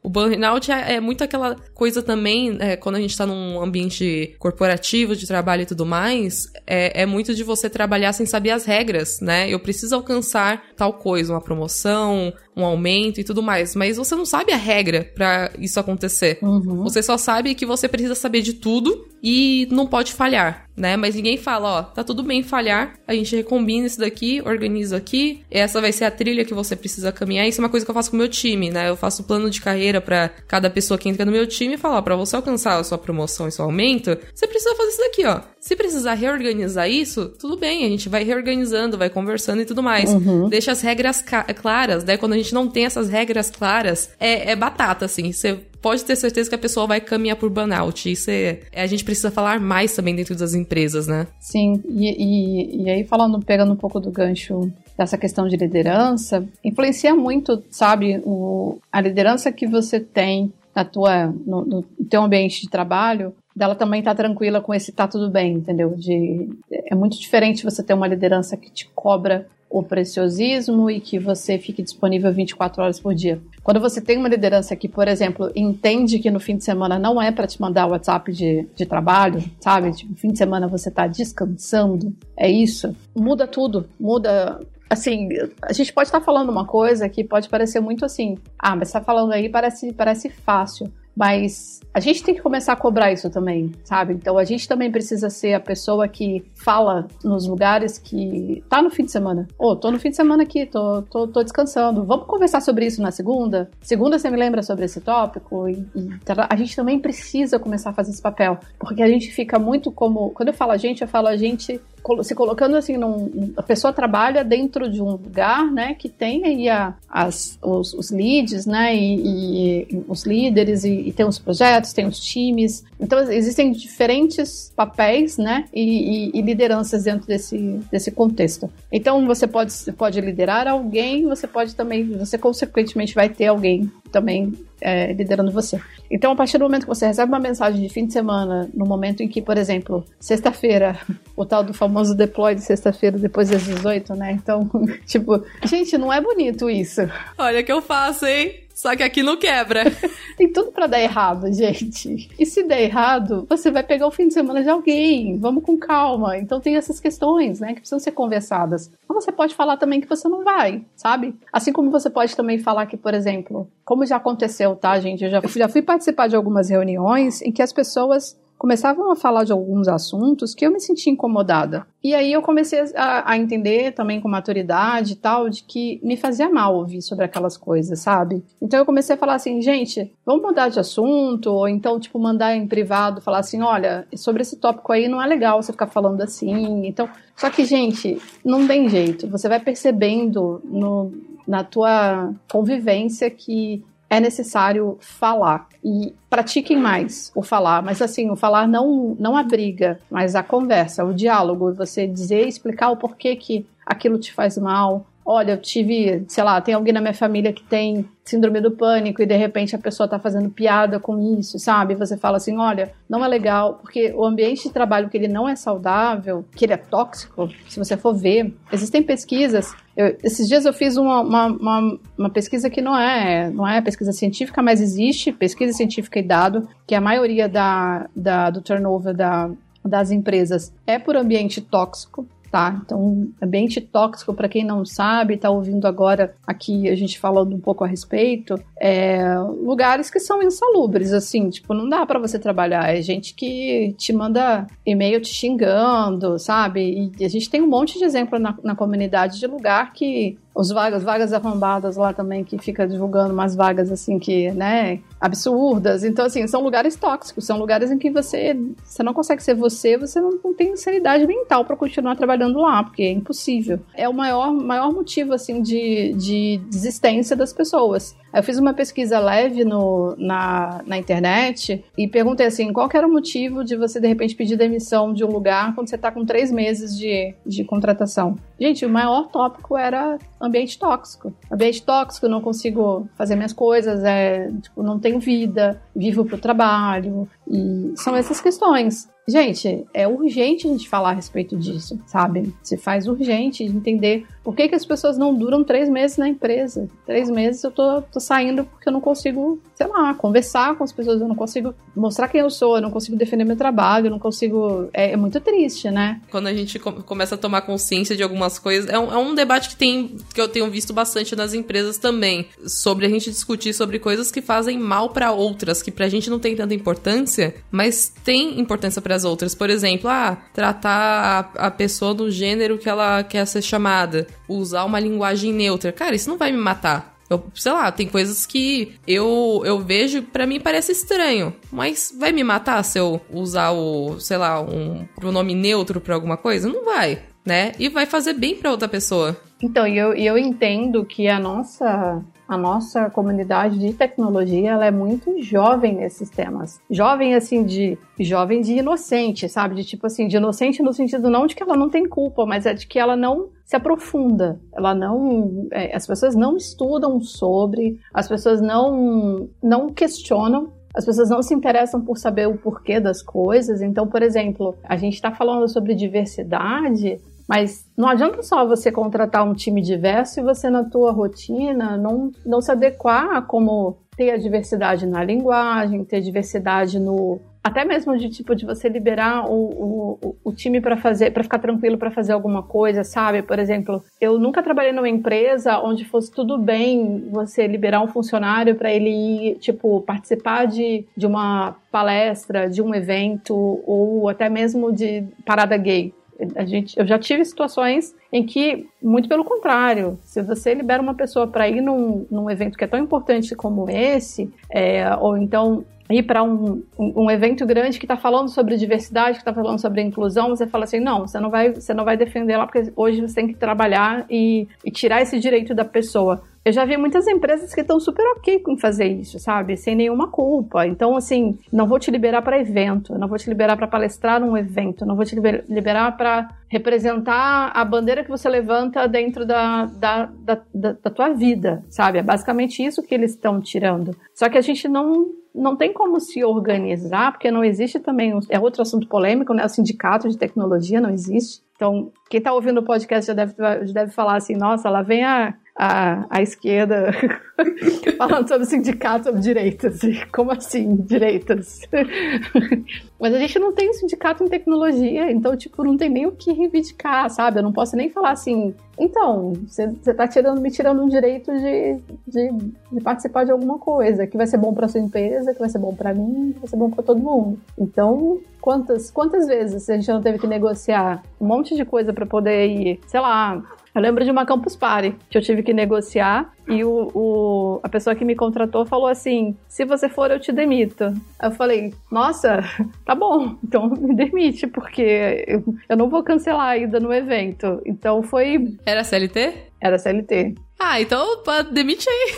B: O burnout é, é muito aquela coisa também, é, quando a gente tá num ambiente corporativo de trabalho e tudo mais, é, é muito de você trabalhar sem saber as regras, né? Eu preciso alcançar tal coisa, uma promoção, um aumento e tudo mais, mas você não sabe a regra para isso acontecer. Uhum. Você só sabe que você precisa saber de tudo e não pode falhar, né? Mas ninguém fala, ó, tá tudo bem falhar, a gente recombina isso daqui, organiza aqui, essa vai ser a trilha que você precisa caminhar. Isso é uma coisa que eu faço com o meu time, né? Eu faço plano de carreira para cada pessoa que entra no meu time e falar, para você alcançar a sua promoção e seu aumento, você precisa fazer isso daqui, ó. Se precisar reorganizar isso, tudo bem, a gente vai reorganizando, vai conversando e tudo mais. Uhum. Deixa as regras claras, né? Quando a gente não tem essas regras claras, é, é batata, assim. Você pode ter certeza que a pessoa vai caminhar por burnout. Isso é, a gente precisa falar mais também dentro das empresas, né?
C: Sim, e, e, e aí falando, pegando um pouco do gancho dessa questão de liderança, influencia muito, sabe, o, a liderança que você tem na tua, no, no teu ambiente de trabalho, dela também tá tranquila com esse tá tudo bem, entendeu? De, é muito diferente você ter uma liderança que te cobra o preciosismo e que você fique disponível 24 horas por dia. Quando você tem uma liderança que, por exemplo, entende que no fim de semana não é para te mandar o WhatsApp de, de trabalho, sabe? Tipo, fim de semana você tá descansando, é isso. Muda tudo, muda assim, a gente pode estar falando uma coisa que pode parecer muito assim, ah, mas você tá falando aí parece, parece fácil. Mas a gente tem que começar a cobrar isso também, sabe? Então a gente também precisa ser a pessoa que fala nos lugares que tá no fim de semana. Ô, oh, tô no fim de semana aqui, tô, tô, tô, descansando. Vamos conversar sobre isso na segunda? Segunda você me lembra sobre esse tópico? E, e, a gente também precisa começar a fazer esse papel. Porque a gente fica muito como. Quando eu falo a gente, eu falo a gente se colocando assim, num, a pessoa trabalha dentro de um lugar, né, que tem aí a, as, os, os leads, né, e, e os líderes, e, e, tem os projetos, tem os times. Então, existem diferentes papéis, né, e, e, lideranças dentro desse, desse contexto. Então, você pode, pode liderar alguém, você pode também, você consequentemente vai ter alguém também é, liderando você. Então, a partir do momento que você recebe uma mensagem de fim de semana, no momento em que, por exemplo, sexta-feira, o tal do famoso deploy de sexta-feira depois das 18, né? Então, [LAUGHS] tipo, gente, não é bonito isso.
B: Olha que eu faço, hein? Só que aqui não quebra. [LAUGHS]
C: Tem tudo para dar errado, gente. E se der errado, você vai pegar o fim de semana de alguém. Vamos com calma. Então tem essas questões, né, que precisam ser conversadas. Mas você pode falar também que você não vai, sabe? Assim como você pode também falar que, por exemplo, como já aconteceu, tá, gente? Eu já, já fui participar de algumas reuniões em que as pessoas começavam a falar de alguns assuntos que eu me sentia incomodada. E aí eu comecei a, a, entender também com maturidade e tal, de que me fazia mal ouvir sobre aquelas coisas, sabe? Então eu comecei a falar assim, gente, vamos mudar de assunto, ou então, tipo, mandar em privado, falar assim, olha, sobre esse tópico aí não é legal você ficar falando assim. Então, só que, gente, não tem jeito. Você vai percebendo no, na tua convivência que é necessário falar. E pratiquem mais o falar, mas assim, o falar não não a briga, mas a conversa, o diálogo, você dizer, explicar o porquê que aquilo te faz mal, olha, eu tive, sei lá, tem alguém na minha família que tem síndrome do pânico e de repente a pessoa tá fazendo piada com isso, sabe? Você fala assim, olha, não é legal, porque o ambiente de trabalho que ele não é saudável, que ele é tóxico, se você for ver, existem pesquisas. Eu, esses dias eu fiz uma, uma, uma, uma, pesquisa que não é, não é pesquisa científica, mas existe pesquisa científica e dado que a maioria da, da, do turnover da, das empresas é por ambiente tóxico tá? Então, ambiente tóxico, para quem não sabe, tá ouvindo agora aqui a gente falando um pouco a respeito, é lugares que são insalubres, assim, tipo, não dá para você trabalhar. É gente que te manda e-mail te xingando, sabe? E a gente tem um monte de exemplo na, na comunidade de lugar que os vagas, vagas arrombadas lá também, que fica divulgando umas vagas assim que, né, absurdas. Então, assim, são lugares tóxicos, são lugares em que você, você não consegue ser você, você não, não tem sanidade mental para continuar trabalhando lá, porque é impossível. É o maior, maior motivo, assim, de, de desistência das pessoas. Eu fiz uma pesquisa leve no, na, na internet e perguntei assim, qual era o motivo de você, de repente, pedir demissão de um lugar quando você está com três meses de, de contratação? Gente, o maior tópico era ambiente tóxico. Ambiente tóxico, não consigo fazer minhas coisas, é, tipo, não tenho vida, vivo pro trabalho, e são essas questões. Gente, é urgente a gente falar a respeito disso, sabe? Se faz urgente entender por que, que as pessoas não duram três meses na empresa. Três meses eu tô, tô saindo porque eu não consigo sei lá, conversar com as pessoas, eu não consigo mostrar quem eu sou, eu não consigo defender meu trabalho, eu não consigo. É, é muito triste, né?
B: Quando a gente começa a tomar consciência de algumas coisas, é um, é um debate que, tem, que eu tenho visto bastante nas empresas também, sobre a gente discutir sobre coisas que fazem mal para outras, que pra gente não tem tanta importância, mas tem importância para as outras. Por exemplo, ah, tratar a, a pessoa do gênero que ela quer ser chamada, usar uma linguagem neutra. Cara, isso não vai me matar. Eu, sei lá, tem coisas que eu, eu vejo, para mim parece estranho. Mas vai me matar se eu usar o, sei lá, um pronome neutro pra alguma coisa? Não vai, né? E vai fazer bem pra outra pessoa.
C: Então, eu, eu entendo que a nossa a nossa comunidade de tecnologia ela é muito jovem nesses temas. Jovem, assim, de jovem de inocente, sabe? De tipo assim, de inocente no sentido não de que ela não tem culpa, mas é de que ela não se aprofunda. Ela não. É, as pessoas não estudam sobre, as pessoas não, não questionam as pessoas não se interessam por saber o porquê das coisas. Então, por exemplo, a gente está falando sobre diversidade, mas não adianta só você contratar um time diverso e você na tua rotina não, não se adequar a como ter a diversidade na linguagem, ter diversidade no até mesmo de tipo de você liberar o, o, o time para fazer para ficar tranquilo para fazer alguma coisa, sabe? Por exemplo, eu nunca trabalhei numa empresa onde fosse tudo bem você liberar um funcionário para ele ir tipo participar de, de uma palestra, de um evento ou até mesmo de parada gay a gente, eu já tive situações em que, muito pelo contrário, se você libera uma pessoa para ir num, num evento que é tão importante como esse, é, ou então ir para um, um, evento grande que está falando sobre diversidade, que está falando sobre inclusão, você fala assim, não, você não vai, você não vai defender lá porque hoje você tem que trabalhar e, e tirar esse direito da pessoa. Eu já vi muitas empresas que estão super ok com fazer isso, sabe? Sem nenhuma culpa. Então, assim, não vou te liberar para evento, não vou te liberar para palestrar num evento, não vou te liberar para representar a bandeira que você levanta dentro da, da, da, da, da tua vida, sabe? É basicamente isso que eles estão tirando. Só que a gente não não tem como se organizar, porque não existe também, é outro assunto polêmico, né? O sindicato de tecnologia não existe. Então, quem está ouvindo o podcast já deve, já deve falar assim, nossa, lá vem a, a, a esquerda [LAUGHS] falando sobre sindicato, sobre direitas. Como assim, direitas? [LAUGHS] Mas a gente não tem sindicato em tecnologia, então, tipo, não tem nem o que reivindicar, sabe? Eu não posso nem falar assim, então, você tá tirando, me tirando um direito de, de, de, participar de alguma coisa, que vai ser bom para sua empresa, que vai ser bom para mim, que vai ser bom para todo mundo. Então, quantas, quantas vezes a gente não teve que negociar um monte de coisa para poder ir, sei lá, eu lembro de uma Campus Party que eu tive que negociar e o, o, a pessoa que me contratou falou assim: se você for, eu te demito. Eu falei: nossa, [LAUGHS] tá bom, então [LAUGHS] me demite, porque eu, eu não vou cancelar a ida no evento. Então foi.
B: Era CLT?
C: Era CLT.
B: Ah, então demite aí.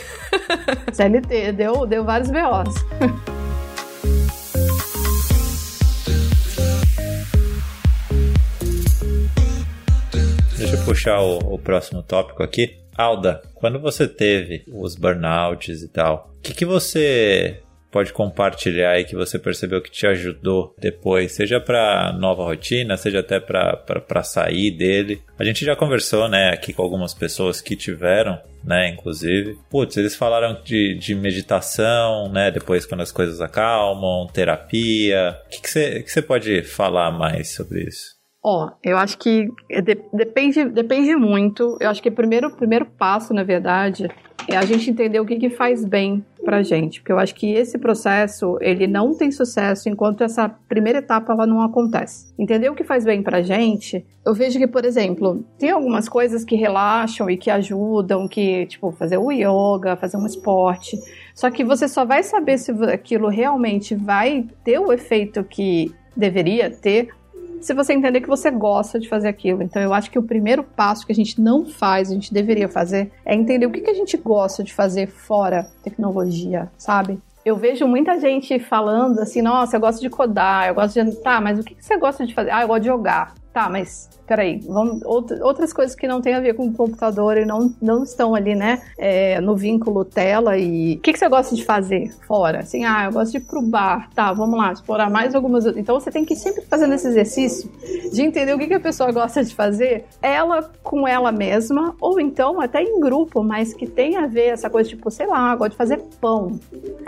B: [LAUGHS]
C: CLT, deu, deu vários BOs.
A: Deixa eu puxar o, o próximo tópico aqui. Alda, quando você teve os burnouts e tal, o que, que você pode compartilhar aí que você percebeu que te ajudou depois, seja para nova rotina, seja até para sair dele. A gente já conversou, né, aqui com algumas pessoas que tiveram, né, inclusive. Putz, eles falaram de, de meditação, né, depois quando as coisas acalmam, terapia. O que, que, você, que você pode falar mais sobre isso?
C: Ó, eu acho que de, depende, depende muito. Eu acho que o primeiro, primeiro passo, na verdade, é a gente entender o que, que faz bem pra gente. Porque eu acho que esse processo, ele não tem sucesso enquanto essa primeira etapa ela não acontece. Entender o que faz bem pra gente, eu vejo que, por exemplo, tem algumas coisas que relaxam e que ajudam, que, tipo, fazer o yoga, fazer um esporte. Só que você só vai saber se aquilo realmente vai ter o efeito que deveria ter se você entender que você gosta de fazer aquilo. Então, eu acho que o primeiro passo que a gente não faz, a gente deveria fazer, é entender o que, que a gente gosta de fazer fora tecnologia, sabe? Eu vejo muita gente falando assim, nossa, eu gosto de codar, eu gosto de. Tá, mas o que, que você gosta de fazer? Ah, eu gosto de jogar. Tá, mas peraí, vamos, outras coisas que não tem a ver com o computador e não, não estão ali, né? É, no vínculo tela e. O que, que você gosta de fazer fora? Assim, ah, eu gosto de ir pro bar. Tá, vamos lá, explorar mais algumas. Então você tem que sempre fazendo esse exercício de entender o que, que a pessoa gosta de fazer, ela com ela mesma, ou então até em grupo, mas que tem a ver essa coisa, tipo, sei lá, eu gosto de fazer pão,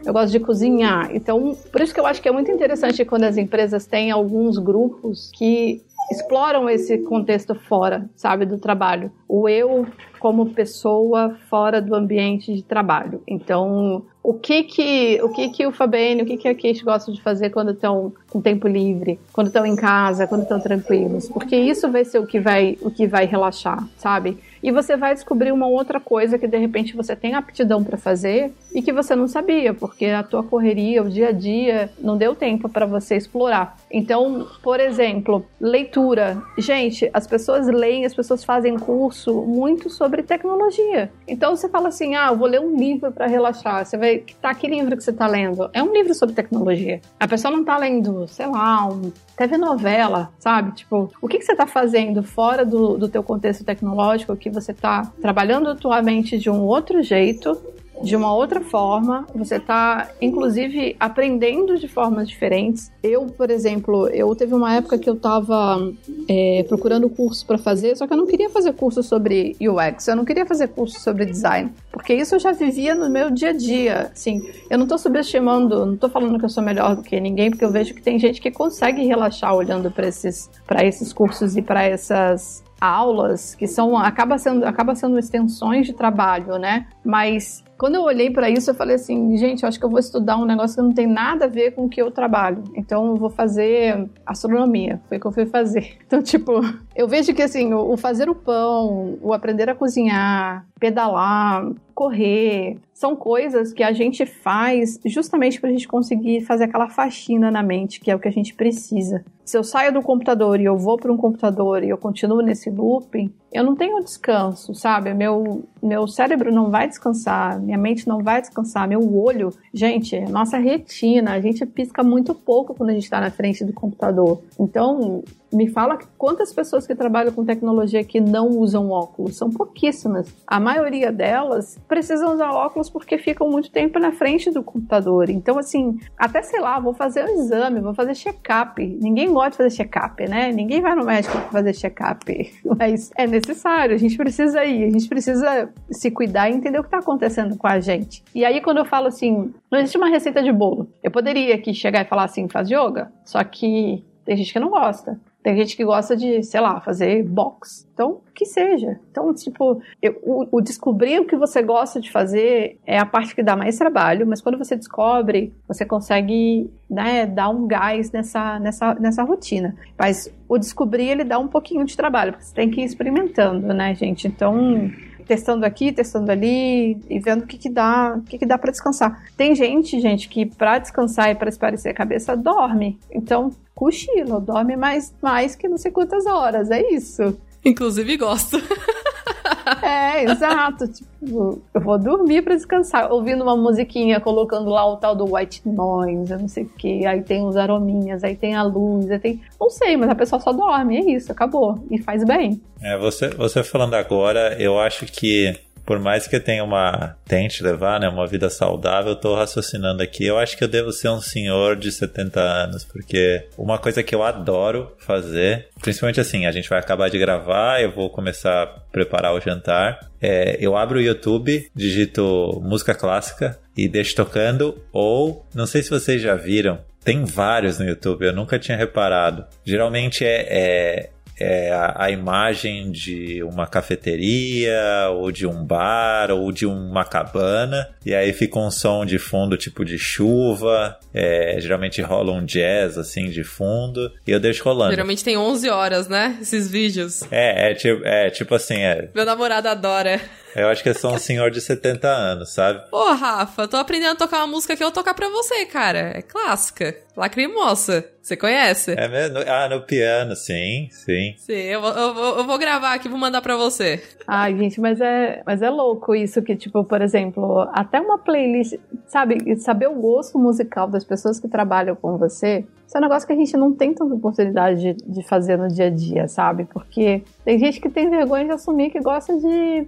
C: eu gosto de cozinhar. Então, por isso que eu acho que é muito interessante quando as empresas têm alguns grupos que exploram esse contexto fora, sabe, do trabalho. O eu como pessoa fora do ambiente de trabalho. Então, o que que o que que o Fabiane, o que que a Kate gosta de fazer quando estão com tempo livre, quando estão em casa, quando estão tranquilos? Porque isso vai ser o que vai o que vai relaxar, sabe? e você vai descobrir uma outra coisa que de repente você tem aptidão para fazer e que você não sabia, porque a tua correria, o dia a dia, não deu tempo para você explorar. Então, por exemplo, leitura. Gente, as pessoas leem, as pessoas fazem curso muito sobre tecnologia. Então você fala assim: "Ah, eu vou ler um livro para relaxar". Você vai, tá que livro que você tá lendo? É um livro sobre tecnologia. A pessoa não tá lendo, sei lá, um TV novela, sabe? Tipo, o que, que você está fazendo fora do, do teu contexto tecnológico que você está trabalhando a tua mente de um outro jeito de uma outra forma, você está inclusive aprendendo de formas diferentes. Eu, por exemplo, eu teve uma época que eu estava é, procurando curso para fazer, só que eu não queria fazer curso sobre UX, eu não queria fazer curso sobre design, porque isso eu já vivia no meu dia a dia. Assim, eu não estou subestimando, não estou falando que eu sou melhor do que ninguém, porque eu vejo que tem gente que consegue relaxar olhando para esses, esses cursos e para essas aulas que são acaba sendo acaba sendo extensões de trabalho, né? Mas quando eu olhei para isso, eu falei assim, gente, eu acho que eu vou estudar um negócio que não tem nada a ver com o que eu trabalho. Então eu vou fazer astronomia. Foi o que eu fui fazer. [LAUGHS] Então, tipo, eu vejo que assim, o fazer o pão, o aprender a cozinhar, pedalar, correr, são coisas que a gente faz justamente para a gente conseguir fazer aquela faxina na mente, que é o que a gente precisa. Se eu saio do computador e eu vou para um computador e eu continuo nesse looping, eu não tenho descanso, sabe? Meu, meu cérebro não vai descansar, minha mente não vai descansar, meu olho, gente, nossa retina, a gente pisca muito pouco quando a gente está na frente do computador. Então, me fala quantas pessoas que trabalham com tecnologia que não usam óculos. São pouquíssimas. A maioria delas precisam usar óculos porque ficam muito tempo na frente do computador. Então, assim, até sei lá, vou fazer um exame, vou fazer check-up. Ninguém gosta de fazer check-up, né? Ninguém vai no médico fazer check-up. [LAUGHS] Mas é necessário, a gente precisa ir, a gente precisa se cuidar e entender o que está acontecendo com a gente. E aí, quando eu falo assim, não existe uma receita de bolo. Eu poderia aqui chegar e falar assim, faz yoga, só que tem gente que não gosta. Tem gente que gosta de, sei lá, fazer box. Então, que seja. Então, tipo, eu, o, o, descobrir o que você gosta de fazer é a parte que dá mais trabalho, mas quando você descobre, você consegue né, dar um gás nessa, nessa, nessa rotina. Mas o descobrir, ele dá um pouquinho de trabalho, porque você tem que ir experimentando, né, gente? Então, testando aqui, testando ali e vendo o que que dá, o que que dá para descansar. Tem gente, gente, que para descansar e para esparecer a cabeça dorme. Então, cochila, dorme mais, mais que não sei quantas horas, é isso.
B: Inclusive gosto. [LAUGHS] [LAUGHS]
C: É, exato. Tipo, eu vou dormir para descansar, ouvindo uma musiquinha, colocando lá o tal do white noise, eu não sei o que. Aí tem os arominhas, aí tem a luz, aí tem. Não sei, mas a pessoa só dorme, é isso, acabou. E faz bem.
A: É, você, você falando agora, eu acho que por mais que eu tenha uma. tente levar, né, uma vida saudável, eu tô raciocinando aqui. Eu acho que eu devo ser um senhor de 70 anos, porque uma coisa que eu adoro fazer, principalmente assim, a gente vai acabar de gravar, eu vou começar a preparar o jantar. É, eu abro o YouTube, digito música clássica e deixo tocando, ou não sei se vocês já viram, tem vários no YouTube, eu nunca tinha reparado. Geralmente é, é é, a, a, imagem de uma cafeteria, ou de um bar, ou de uma cabana, e aí fica um som de fundo tipo de chuva, é, geralmente rola um jazz assim de fundo, e eu deixo rolando.
B: Geralmente tem 11 horas, né? Esses vídeos.
A: É, é, tipo, é tipo assim, é.
B: Meu namorado adora.
A: Eu acho que é só um senhor de 70 anos, sabe?
B: Pô, Rafa, tô aprendendo a tocar uma música que eu vou tocar pra você, cara. É clássica. Lacrimosa. Você conhece?
A: É mesmo? Ah, no piano, sim, sim.
B: Sim, eu vou, eu vou, eu vou gravar aqui, vou mandar pra você.
C: Ai, gente, mas é, mas é louco isso que, tipo, por exemplo, até uma playlist, sabe, saber o gosto musical das pessoas que trabalham com você, isso é um negócio que a gente não tem tanta oportunidade de, de fazer no dia a dia, sabe? Porque tem gente que tem vergonha de assumir que gosta de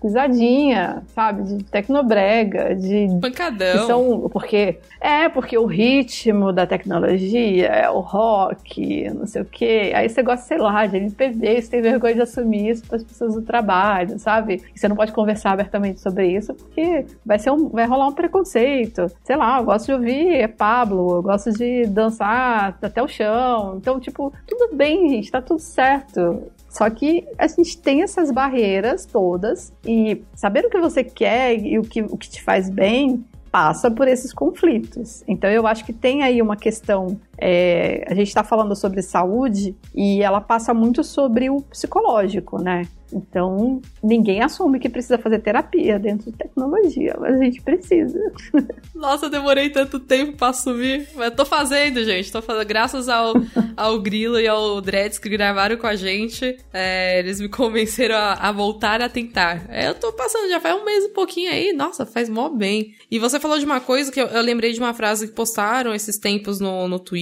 C: pisadinha, sabe? De tecnobrega, de.
B: Pancadão.
C: São, porque, é, porque o ritmo da tecnologia é o rock, não sei o quê. Aí você gosta, sei lá, de MPB, você tem vergonha de assumir isso para as pessoas do trabalho, sabe? E você não pode conversar abertamente sobre isso porque vai, ser um, vai rolar um preconceito. Sei lá, eu gosto de ouvir Pablo, eu gosto de dançar até o chão. Então, tipo, tudo bem, gente, tá tudo certo. Só que a gente tem essas barreiras todas e saber o que você quer e o que, o que te faz bem passa por esses conflitos. Então eu acho que tem aí uma questão. É, a gente está falando sobre saúde e ela passa muito sobre o psicológico, né? Então, ninguém assume que precisa fazer terapia dentro de tecnologia, mas a gente precisa. [LAUGHS]
B: Nossa, eu demorei tanto tempo pra assumir. Mas tô fazendo, gente. Tô fazendo. Graças ao, ao Grilo e ao Dreads que gravaram com a gente, é, eles me convenceram a, a, voltar a tentar. É, eu tô passando, já faz um mês e pouquinho aí. Nossa, faz mó bem. E você falou de uma coisa que eu, eu lembrei de uma frase que postaram esses tempos no, no Twitter.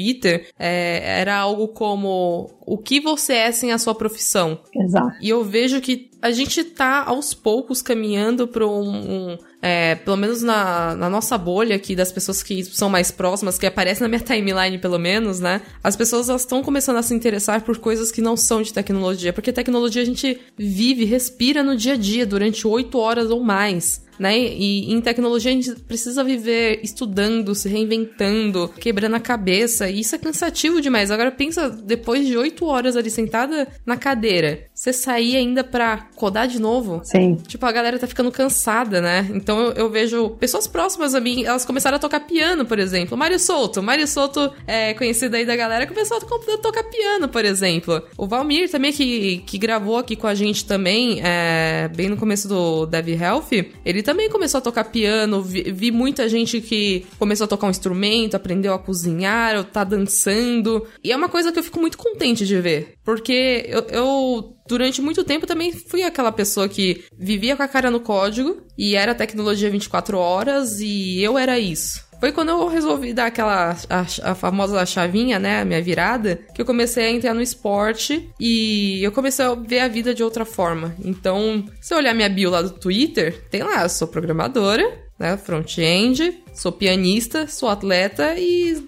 B: É, era algo como: O que você é sem a sua profissão?
C: Exato.
B: E eu vejo que a gente tá aos poucos caminhando para um, um é, pelo menos na, na, nossa bolha aqui, das pessoas que são mais próximas, que aparecem na minha timeline, pelo menos, né? As pessoas estão começando a se interessar por coisas que não são de tecnologia. Porque tecnologia a gente vive, respira no dia a dia, durante oito horas ou mais né? E em tecnologia a gente precisa viver estudando, se reinventando, quebrando a cabeça. E isso é cansativo demais. Agora pensa, depois de oito horas ali sentada na cadeira, você sair ainda pra codar de novo.
C: Sim.
B: Tipo, a galera tá ficando cansada, né? Então eu, eu vejo pessoas próximas a mim, elas começaram a tocar piano, por exemplo. Mário Souto. Mário Souto é conhecido aí da galera, começou a tocar piano, por exemplo. O Valmir também, que, que gravou aqui com a gente também, é, bem no começo do Dev Health, ele também começou a tocar piano, vi, vi, muita gente que começou a tocar um instrumento, aprendeu a cozinhar, ou tá dançando. E é uma coisa que eu fico muito contente de ver. Porque eu, eu durante muito tempo também fui aquela pessoa que vivia com a cara no código e era tecnologia 24 horas e eu era isso. Foi quando eu resolvi dar aquela a, a, famosa chavinha, né, a minha virada, que eu comecei a entrar no esporte e eu comecei a ver a vida de outra forma. Então, se eu olhar minha bio lá do Twitter, tem lá, eu sou programadora, né, front-end, sou pianista, sou atleta e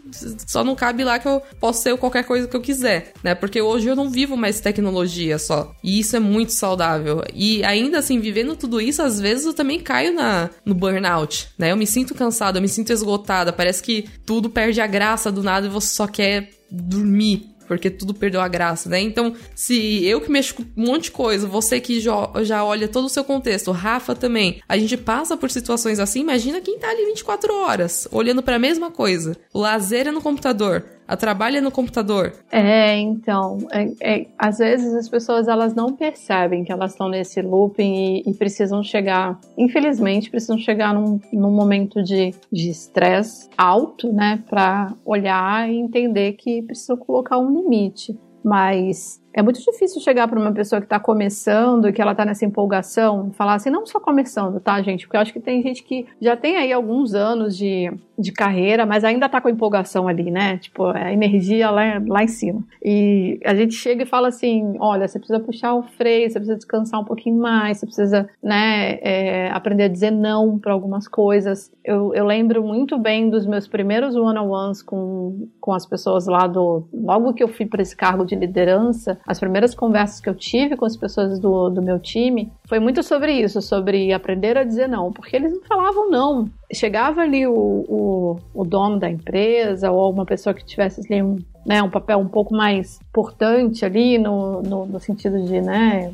B: só não cabe lá que eu posso ser qualquer coisa que eu quiser, né? Porque hoje eu não vivo mais tecnologia só. E isso é muito saudável. E ainda assim, vivendo tudo isso, às vezes eu também caio na, no burnout, né? Eu me sinto cansada, eu me sinto esgotada. Parece que tudo perde a graça do nada e você só quer dormir porque tudo perdeu a graça, né? Então, se eu que mexo com um monte de coisa, você que já olha todo o seu contexto, Rafa também, a gente passa por situações assim, imagina quem tá ali 24 horas, olhando para a mesma coisa. O lazer é no computador, a trabalha no computador.
C: É, então, é, é, às vezes as pessoas elas não percebem que elas estão nesse looping e, e, precisam chegar, infelizmente, precisam chegar num, num momento de estresse alto, né, para olhar e entender que precisam colocar um limite. Mas é muito difícil chegar para uma pessoa que está começando que ela está nessa empolgação, falar assim, não só começando, tá, gente? Porque eu acho que tem gente que já tem aí alguns anos de, de carreira, mas ainda está com empolgação ali, né? Tipo, a energia lá, lá em cima. E a gente chega e fala assim: olha, você precisa puxar o freio, você precisa descansar um pouquinho mais, você precisa, né, é, aprender a dizer não para algumas coisas. Eu, eu lembro muito bem dos meus primeiros one-on-ones com, com as pessoas lá do. Logo que eu fui para esse cargo de liderança, as primeiras conversas que eu tive com as pessoas do, do meu time foi muito sobre isso, sobre aprender a dizer não, porque eles não falavam não. Chegava ali o, o, o dono da empresa ou uma pessoa que tivesse ali um, né, um papel um pouco mais importante ali no, no, no sentido de, né,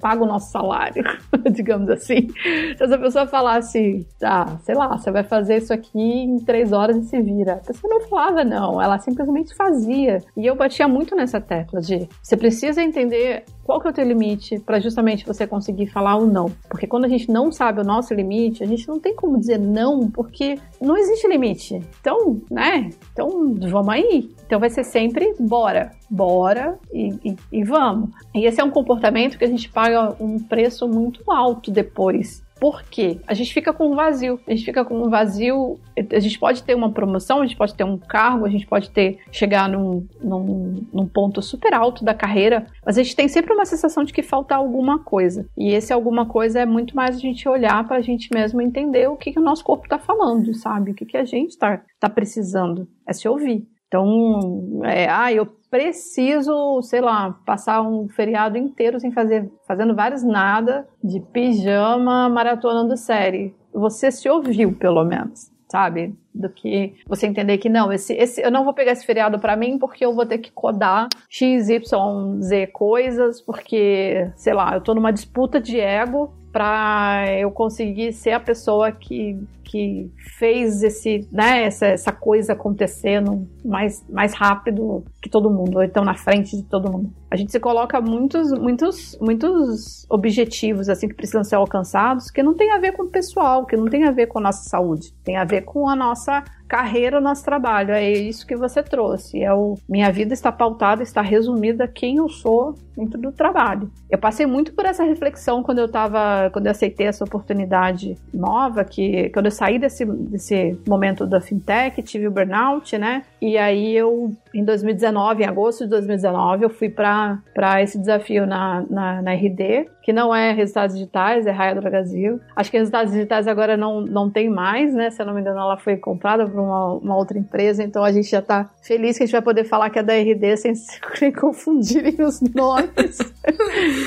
C: paga o nosso salário, [LAUGHS] digamos assim. Se essa pessoa falasse, ah, sei lá, você vai fazer isso aqui em três horas e se vira. A pessoa não falava, não, ela simplesmente fazia. E eu batia muito nessa tecla de você precisa entender qual que é o teu limite para justamente você conseguir falar o não. Porque quando a gente não sabe o nosso limite, a gente não tem como dizer não, porque não existe limite. Então, né? Então, vamos aí. Então vai ser sempre bora, bora e, e, e vamos. E esse é um comportamento que a gente paga um preço muito alto depois por quê? A gente fica com um vazio. A gente fica com um vazio. A gente pode ter uma promoção, a gente pode ter um cargo, a gente pode ter chegar num, num, num ponto super alto da carreira, mas a gente tem sempre uma sensação de que falta alguma coisa. E esse alguma coisa é muito mais a gente olhar para a gente mesmo entender o que, que o nosso corpo está falando, sabe? O que, que a gente está tá precisando. É se ouvir. Então, é, ah, eu preciso, sei lá, passar um feriado inteiro sem fazer, fazendo vários nada, de pijama, maratonando série. Você se ouviu, pelo menos, sabe? Do que você entender que não, esse, esse eu não vou pegar esse feriado para mim porque eu vou ter que codar X, Y, Z coisas, porque, sei lá, eu tô numa disputa de ego para eu conseguir ser a pessoa que que fez esse, né, essa, essa coisa acontecendo mais, mais rápido que todo mundo, ou então na frente de todo mundo. A gente se coloca muitos, muitos, muitos objetivos assim que precisam ser alcançados que não tem a ver com o pessoal, que não tem a ver com a nossa saúde, tem a ver com a nossa carreira, o nosso trabalho. É isso que você trouxe. É o minha vida está pautada, está resumida quem eu sou dentro do trabalho. Eu passei muito por essa reflexão quando eu estava, quando eu aceitei essa oportunidade nova, que quando eu saí desse, desse momento da fintech, tive o burnout, né? E aí eu, em 2019, em agosto de 2019, eu fui para esse desafio na, na, na, RD, que não é resultados digitais, é Raia do Brasil. Acho que resultados digitais agora não, não tem mais, né? Se eu não me engano, ela foi comprada por uma, uma outra empresa, então a gente já está feliz que a gente vai poder falar que é da RD sem, [LAUGHS] sem confundirem os nomes.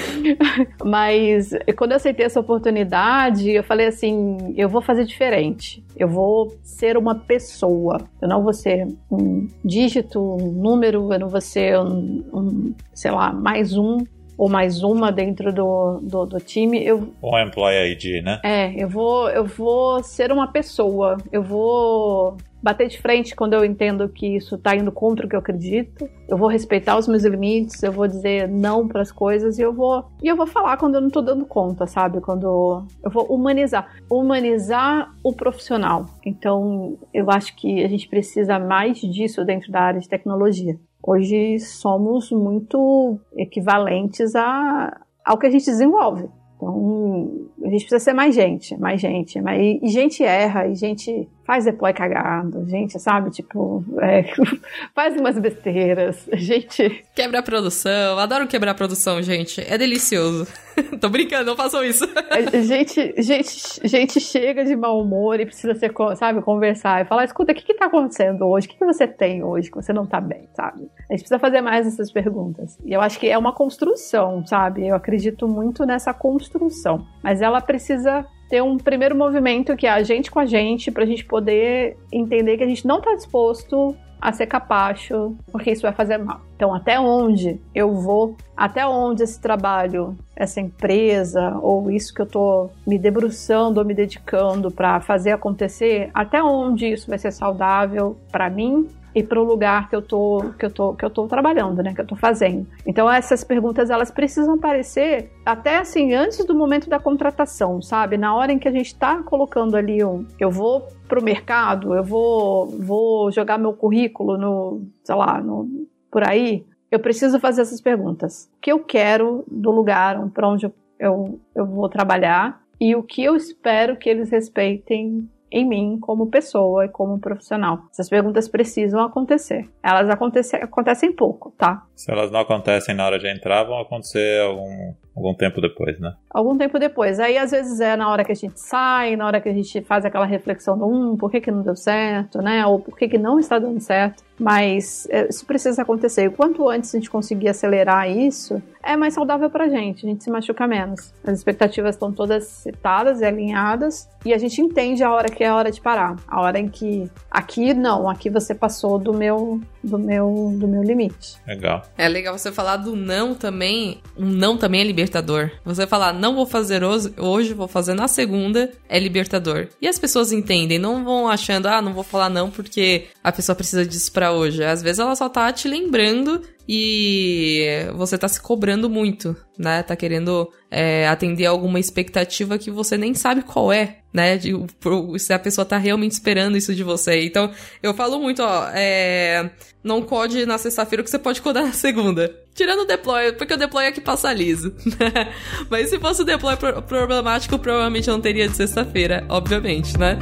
C: [LAUGHS] Mas quando eu aceitei essa oportunidade, eu falei assim: eu vou fazer diferente. Eu vou ser uma pessoa. Eu não vou ser um dígito, um número, eu não vou ser um, um sei lá, mais um ou mais uma dentro do, do, do, time. Eu,
A: um employee ID, né?
C: É, eu vou, eu vou ser uma pessoa. Eu vou bater de frente quando eu entendo que isso está indo contra o que eu acredito. Eu vou respeitar os meus limites, eu vou dizer não para as coisas e eu vou e eu vou falar quando eu não estou dando conta, sabe? Quando eu vou humanizar, humanizar o profissional. Então, eu acho que a gente precisa mais disso dentro da área de tecnologia. Hoje somos muito equivalentes a, ao que a gente desenvolve. Então, a gente precisa ser mais gente, mais gente. Mais, e gente erra, e gente faz deploy cagado, gente, sabe? Tipo, é, [LAUGHS] faz umas besteiras, [LAUGHS] gente.
B: Quebra a produção, adoro quebrar a produção, gente. É delicioso. [LAUGHS] Tô brincando, não façam isso.
C: É, gente, gente, gente chega de mau humor e precisa ser, sabe, conversar e falar: escuta, o que, que tá acontecendo hoje? O que, que você tem hoje que você não tá bem, sabe? A gente precisa fazer mais essas perguntas. E eu acho que é uma construção, sabe? Eu acredito muito nessa construção. Mas ela precisa ter um primeiro movimento que é a gente com a gente, pra gente poder entender que a gente não tá disposto a ser capacho, porque isso vai fazer mal. Então, até onde eu vou, até onde esse trabalho, essa empresa, ou isso que eu tô me debruçando ou me dedicando para fazer acontecer, até onde isso vai ser saudável para mim e para o lugar que eu tô que eu tô que eu tô trabalhando, né, que eu tô fazendo. Então essas perguntas elas precisam aparecer até assim antes do momento da contratação, sabe? Na hora em que a gente está colocando ali um, eu vou para o mercado, eu vou vou jogar meu currículo no, sei lá, no, por aí. Eu preciso fazer essas perguntas. O que eu quero do lugar para onde eu, eu, eu vou trabalhar e o que eu espero que eles respeitem em mim como pessoa e como profissional. Essas perguntas precisam acontecer. Elas acontecem, acontecem pouco, tá?
A: Se elas não acontecem na hora de entrar, vão acontecer algum, algum tempo depois, né?
C: Algum tempo depois. Aí às vezes é na hora que a gente sai, na hora que a gente faz aquela reflexão do um, por que, que não deu certo, né? Ou por que, que não está dando certo. Mas é, isso precisa acontecer. E quanto antes a gente conseguir acelerar isso, é mais saudável pra gente. A gente se machuca menos. As expectativas estão todas citadas e alinhadas. E a gente entende a hora que é a hora de parar. A hora em que aqui não, aqui você passou do meu do meu do meu limite.
A: Legal.
B: É legal você falar do não também. Um não também é libertador. Você falar não vou fazer hoje, hoje vou fazer na segunda é libertador. E as pessoas entendem, não vão achando ah, não vou falar não porque a pessoa precisa disso para hoje. Às vezes ela só tá te lembrando e você tá se cobrando muito, né? Tá querendo é, atender alguma expectativa que você nem sabe qual é, né? De, se a pessoa tá realmente esperando isso de você. Então, eu falo muito, ó, é, não code na sexta-feira que você pode codar [LAUGHS] na segunda. Tirando o deploy, porque o deploy é que passa liso. Né? Mas se fosse o deploy problemático, provavelmente não teria de sexta-feira, obviamente, né?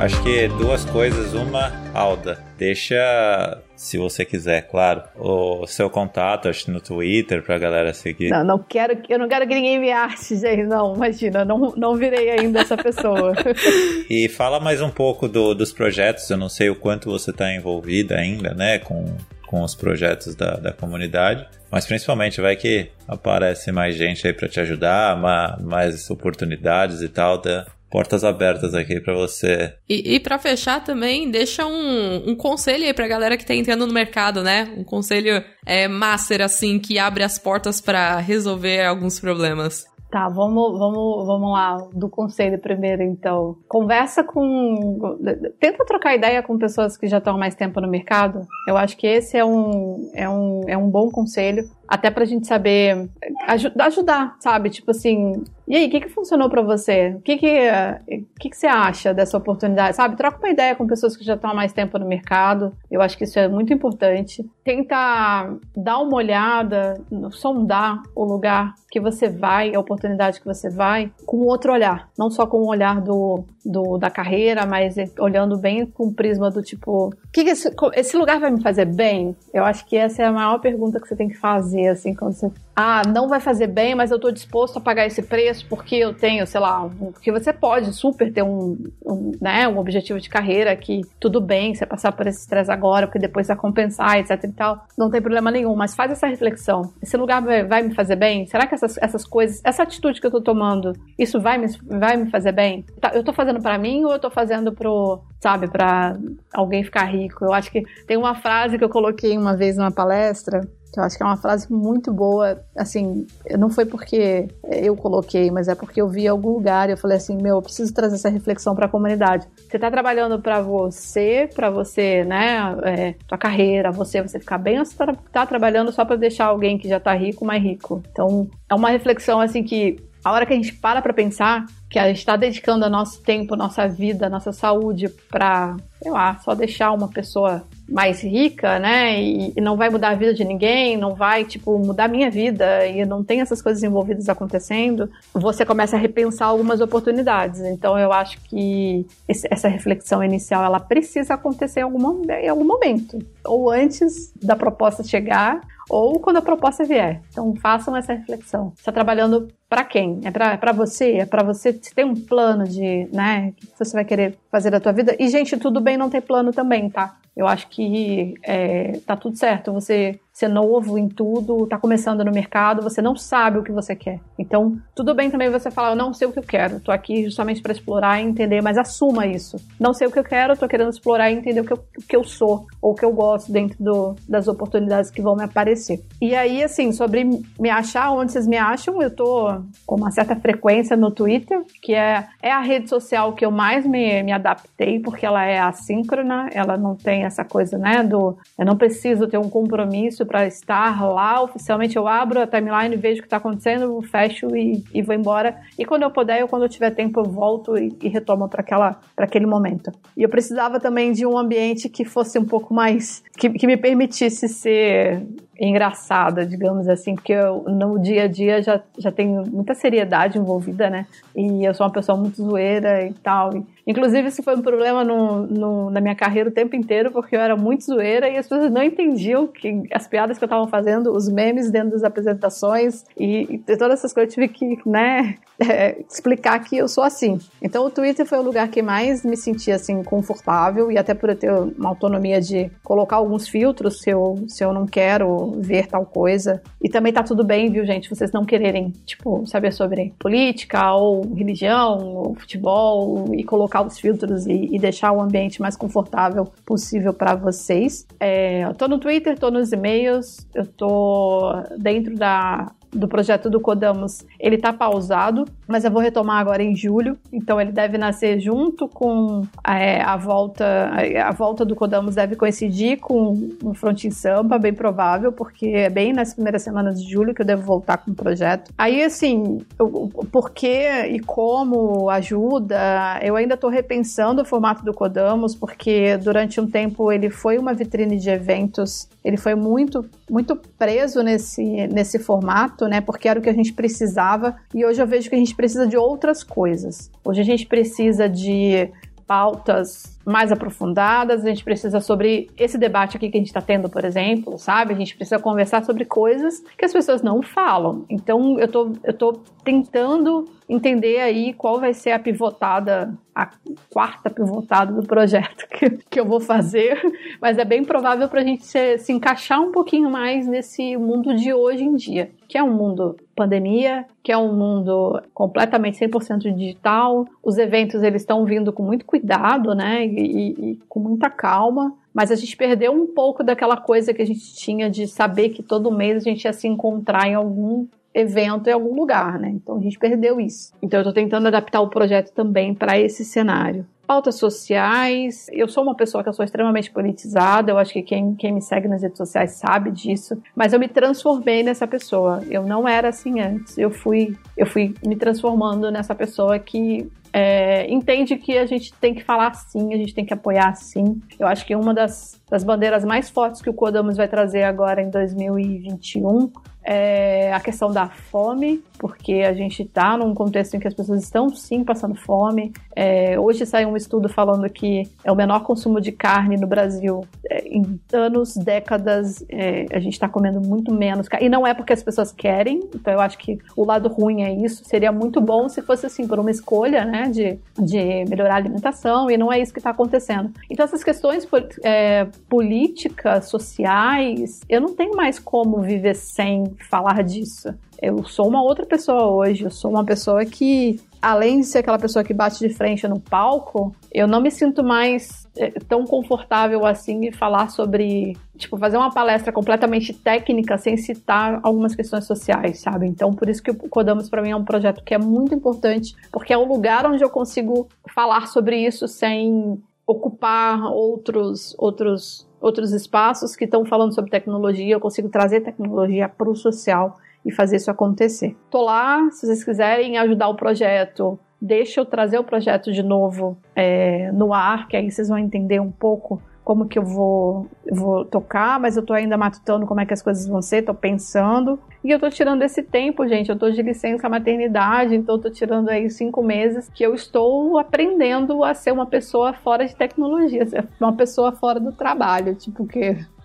A: Acho que duas coisas. Uma, Alda, deixa, se você quiser, claro, o seu contato, acho no Twitter pra galera seguir.
C: Não, não quero, eu não quero que ninguém me ache, gente. Não, imagina, não, não virei ainda essa pessoa. [LAUGHS]
A: e fala mais um pouco do, dos projetos. Eu não sei o quanto você tá envolvida ainda, né, com, com os projetos da, da comunidade. Mas principalmente vai que aparece mais gente aí para te ajudar, mais oportunidades e tal. Da, portas abertas aqui para você.
B: E, e para fechar também, deixa um, um conselho aí pra galera que tá entrando no mercado, né? Um conselho é, master, assim, que abre as portas para resolver alguns problemas.
C: Tá, vamos, vamos, vamos lá, do conselho primeiro, então. Conversa com. Tenta trocar ideia com pessoas que já estão há mais tempo no mercado. Eu acho que esse é um, é um, é um bom conselho até pra gente saber ajudar, sabe? Tipo assim, e aí, o que, que funcionou para você? O que que, que que você acha dessa oportunidade? Sabe? Troca uma ideia com pessoas que já estão há mais tempo no mercado. Eu acho que isso é muito importante. Tenta dar uma olhada, sondar o lugar que você vai, a oportunidade que você vai, com outro olhar. Não só com o olhar do, do da carreira, mas olhando bem com o prisma do tipo, que, esse, esse lugar vai me fazer bem? Eu acho que essa é a maior pergunta que você tem que fazer, assim, quando você. Ah, não vai fazer bem, mas eu tô disposto a pagar esse preço porque eu tenho, sei lá, um, porque você pode super ter um, um, né, um objetivo de carreira que tudo bem você passar por esse estresse agora, porque depois vai compensar, etc e tal. Não tem problema nenhum, mas faz essa reflexão. Esse lugar vai, vai me fazer bem? Será que essas, essas coisas, essa atitude que eu tô tomando, isso vai me, vai me fazer bem? Tá, eu tô fazendo para mim ou eu tô fazendo pro, sabe, para alguém ficar rico? Eu acho que tem uma frase que eu coloquei uma vez numa palestra que eu acho que é uma frase muito boa. Assim, não foi porque eu coloquei, mas é porque eu vi em algum lugar e eu falei assim: meu, eu preciso trazer essa reflexão para a comunidade. Você está trabalhando para você, para você, né, é, tua carreira, você, você ficar bem, ou você está tá trabalhando só para deixar alguém que já está rico mais rico? Então, é uma reflexão assim que a hora que a gente para para pensar que a gente está dedicando nosso tempo, nossa vida, nossa saúde para, sei lá, só deixar uma pessoa mais rica, né? E, e, não vai mudar a vida de ninguém, não vai, tipo, mudar minha vida e não tem essas coisas envolvidas acontecendo, você começa a repensar algumas oportunidades. Então, eu acho que esse, essa reflexão inicial, ela precisa acontecer em algum, em algum momento. Ou antes da proposta chegar, ou quando a proposta vier. Então façam essa reflexão. Está trabalhando para quem? É para você? É para você tem um plano de, né, que você vai querer fazer da tua vida? E gente, tudo bem não ter plano também, tá? Eu acho que é, tá tudo certo. Você ser novo em tudo, tá começando no mercado, você não sabe o que você quer. Então, tudo bem também você falar, eu não sei o que eu quero, tô aqui justamente para explorar e entender, mas assuma isso. Não sei o que eu quero, tô querendo explorar e entender o que eu, o que eu sou, ou o que eu gosto dentro do, das oportunidades que vão me aparecer. E aí, assim, sobre me achar, onde vocês me acham, eu tô com uma certa frequência no Twitter, que é, é a rede social que eu mais me, me adaptei, porque ela é assíncrona, ela não tem essa coisa, né, do eu não preciso ter um compromisso para estar lá oficialmente. Eu abro a timeline, vejo o que está acontecendo, fecho e, e, vou embora. E quando eu puder, ou quando eu tiver tempo, eu volto e, e retomo para aquele momento. E eu precisava também de um ambiente que fosse um pouco mais. que, que me permitisse ser engraçada, digamos assim, porque eu, no dia a dia já, já tenho muita seriedade envolvida, né? E eu sou uma pessoa muito zoeira e tal. E, inclusive, isso foi um problema no, no, na minha carreira o tempo inteiro, porque eu era muito zoeira e as pessoas não entendiam que as piadas que eu estava fazendo, os memes dentro das apresentações e, e todas essas coisas eu tive que, né, [LAUGHS] é, explicar que eu sou assim. Então, o Twitter foi o lugar que mais me sentia, assim, confortável e até por eu ter uma autonomia de colocar alguns filtros se eu, se eu não quero ver tal coisa. E também tá tudo bem, viu, gente? Vocês não quererem, tipo, saber sobre política ou religião ou futebol e colocar os filtros e, e deixar o ambiente mais confortável possível para vocês. É, eu tô no Twitter, tô nos e-mails, eu tô dentro da do projeto do Codamos, ele está pausado, mas eu vou retomar agora em julho. Então ele deve nascer junto com é, a volta, a volta do Codamos deve coincidir com o Frontin Sampa, bem provável, porque é bem nas primeiras semanas de julho que eu devo voltar com o projeto. Aí assim, o porquê e como ajuda, eu ainda estou repensando o formato do Codamos, porque durante um tempo ele foi uma vitrine de eventos, ele foi muito muito preso nesse, nesse formato, né? Porque era o que a gente precisava. E hoje eu vejo que a gente precisa de outras coisas. Hoje a gente precisa de pautas mais aprofundadas, a gente precisa sobre esse debate aqui que a gente está tendo, por exemplo, sabe? A gente precisa conversar sobre coisas que as pessoas não falam. Então, eu tô, eu tô tentando entender aí qual vai ser a pivotada, a quarta pivotada do projeto que, que eu vou fazer, mas é bem provável para a gente se, se encaixar um pouquinho mais nesse mundo de hoje em dia, que é um mundo pandemia, que é um mundo completamente 100% digital. Os eventos eles estão vindo com muito cuidado, né? e, e com muita calma. Mas a gente perdeu um pouco daquela coisa que a gente tinha de saber que todo mês a gente ia se encontrar em algum evento em algum lugar, né? Então a gente perdeu isso. Então eu estou tentando adaptar o projeto também para esse cenário pautas sociais. Eu sou uma pessoa que eu sou extremamente politizada, eu acho que quem, quem me segue nas redes sociais sabe disso, mas eu me transformei nessa pessoa. Eu não era assim antes. Eu fui, eu fui me transformando nessa pessoa que é, entende que a gente tem que falar sim, a gente tem que apoiar sim. Eu acho que uma das, das bandeiras mais fortes que o Codamos vai trazer agora em 2021 é a questão da fome, porque a gente está num contexto em que as pessoas estão sim passando fome. É, hoje saiu um estudo falando que é o menor consumo de carne no Brasil é, em anos, décadas. É, a gente está comendo muito menos carne. E não é porque as pessoas querem, então eu acho que o lado ruim é isso. Seria muito bom se fosse assim, por uma escolha né, de, de melhorar a alimentação, e não é isso que está acontecendo. Então, essas questões é, políticas, sociais, eu não tenho mais como viver sem falar disso. Eu sou uma outra pessoa hoje, eu sou uma pessoa que, além de ser aquela pessoa que bate de frente no palco, eu não me sinto mais é, tão confortável assim em falar sobre, tipo, fazer uma palestra completamente técnica sem citar algumas questões sociais, sabe? Então, por isso que o Codamos para mim é um projeto que é muito importante, porque é o lugar onde eu consigo falar sobre isso sem ocupar outros outros outros espaços que estão falando sobre tecnologia, eu consigo trazer tecnologia para o social e fazer isso acontecer. Tô lá, se vocês quiserem ajudar o projeto, deixa eu trazer o projeto de novo é, no ar, que aí vocês vão entender um pouco como que eu vou, vou tocar, mas eu tô ainda matutando como é que as coisas vão ser, tô pensando. E eu tô tirando esse tempo, gente. Eu tô de licença maternidade, então eu tô tirando aí cinco meses que eu estou aprendendo a ser uma pessoa fora de tecnologia, [LAUGHS] uma pessoa fora do trabalho, tipo que que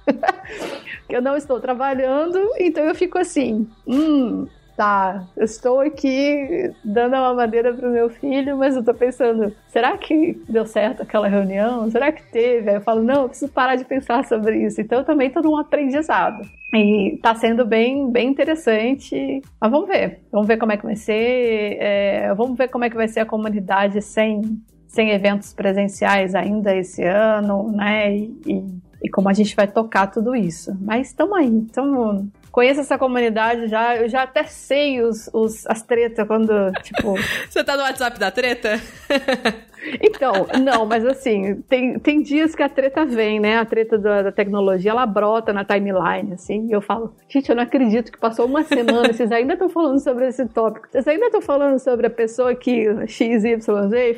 C: eu não estou trabalhando, então eu fico assim, hum, tá, eu estou aqui dando a mamadeira pro meu filho, mas eu tô pensando, será que deu certo aquela reunião? Será que teve? Aí eu falo, não, eu preciso parar de pensar sobre isso. Então eu também tô num aprendizado. E tá sendo bem, bem interessante. Mas vamos ver. Vamos ver como é que vai ser. É, vamos ver como é que vai ser a comunidade sem, sem eventos presenciais ainda esse ano, né? E, e, e como a gente vai tocar tudo isso. Mas estamos aí, estamos conheço essa comunidade já, eu já até sei os, os, as tretas quando, tipo... [LAUGHS]
B: Você tá no WhatsApp da treta? [LAUGHS]
C: Então, não, mas assim, tem, tem dias que a treta vem, né? A treta da, da tecnologia, ela brota na timeline, assim, e eu falo, gente, eu não acredito que passou uma semana, vocês ainda estão falando sobre esse tópico, vocês ainda estão falando sobre a pessoa que XYZ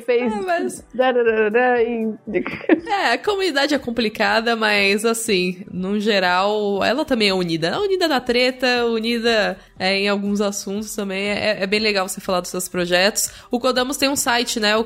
C: fez... É, mas... [LAUGHS]
B: é, a comunidade é complicada, mas assim, no geral, ela também é unida. É unida na treta, unida é, em alguns assuntos também. É, é, bem legal você falar dos seus projetos. O Codamos tem um site, né? O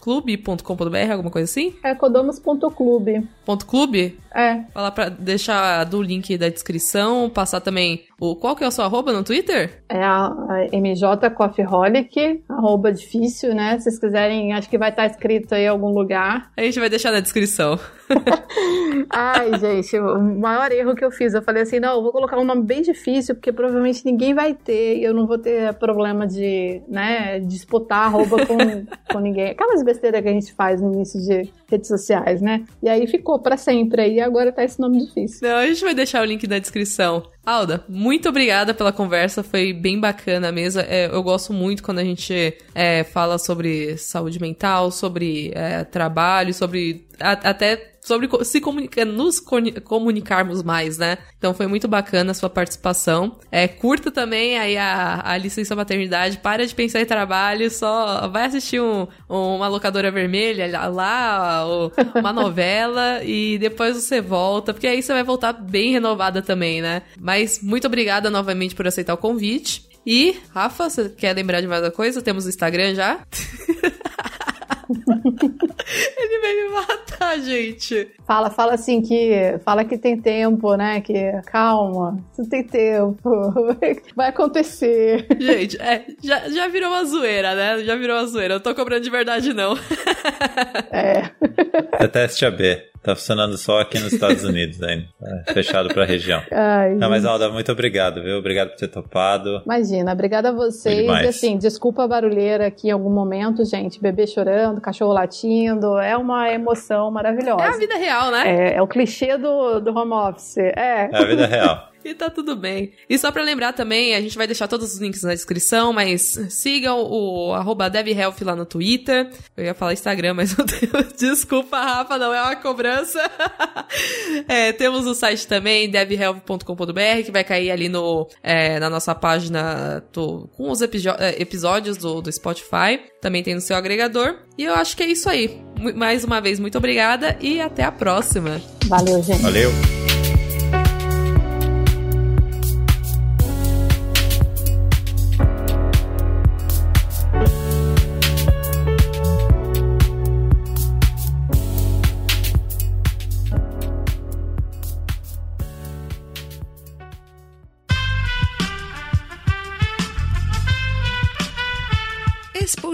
B: codamosclube.com.br, alguma coisa assim?
C: É codamos.clube.
B: Ponto clube?
C: É.
B: Falar pra deixar do link da descrição, passar também o qual que é o seu arroba no Twitter?
C: É a, a MJ Coffeeholic, arroba difícil, né? Se vocês quiserem, acho que vai estar escrito aí em algum lugar.
B: A gente vai deixar na descrição. [LAUGHS]
C: Ai, gente, o maior erro que eu fiz, eu falei assim, não, eu vou colocar um nome bem difícil, porque provavelmente ninguém vai ter, e eu não vou ter problema de, né, disputar arroba com, [LAUGHS] com ninguém. Aquelas besteiras que a gente faz no início de redes sociais, né? E aí ficou para sempre aí, agora tá esse nome difícil.
B: Não, a gente vai deixar o link na descrição. Alda, muito obrigada pela conversa, foi bem bacana mesmo. É, eu gosto muito quando a gente é, fala sobre saúde mental, sobre é, trabalho, sobre a, até sobre se comunicar, nos comunicarmos mais, né? Então foi muito bacana a sua participação. É, curta também aí a, a licença maternidade, para de pensar em trabalho, só vai assistir um, uma locadora vermelha lá, uma novela e depois você volta, porque aí você vai voltar bem renovada também, né? Mas muito obrigada novamente por aceitar o convite. E, Rafa, você quer lembrar de mais uma coisa? Temos o Instagram já? [LAUGHS] [LAUGHS] Ele vai me matar, gente.
C: Fala, fala assim que. Fala que tem tempo, né? Que calma, você tem tempo. [LAUGHS] Vai acontecer.
B: Gente, é, já, já virou uma zoeira, né? Já virou uma zoeira. Eu tô cobrando de verdade, não. [LAUGHS]
C: É.
A: É teste AB. Tá funcionando só aqui nos Estados Unidos ainda. É, fechado pra região. Ai, Não, mas Alda, muito obrigado, viu? Obrigado por ter topado.
C: Imagina, obrigada a vocês. E assim, desculpa a barulheira aqui em algum momento, gente. Bebê chorando, cachorro latindo. É uma emoção maravilhosa. É
B: a vida real, né?
C: É, é o clichê do, do home office. É.
A: É a vida real.
B: E tá tudo bem. E só pra lembrar também, a gente vai deixar todos os links na descrição, mas sigam o arroba DevHealth lá no Twitter. Eu ia falar Instagram, mas eu [LAUGHS] tenho... Desculpa, Rafa, não é uma cobrança. [LAUGHS] é, temos o site também, devhealth.com.br, que vai cair ali no, é, na nossa página do, com os é, episódios do, do Spotify. Também tem no seu agregador. E eu acho que é isso aí. Mais uma vez, muito obrigada e até a próxima.
C: Valeu, gente.
A: Valeu.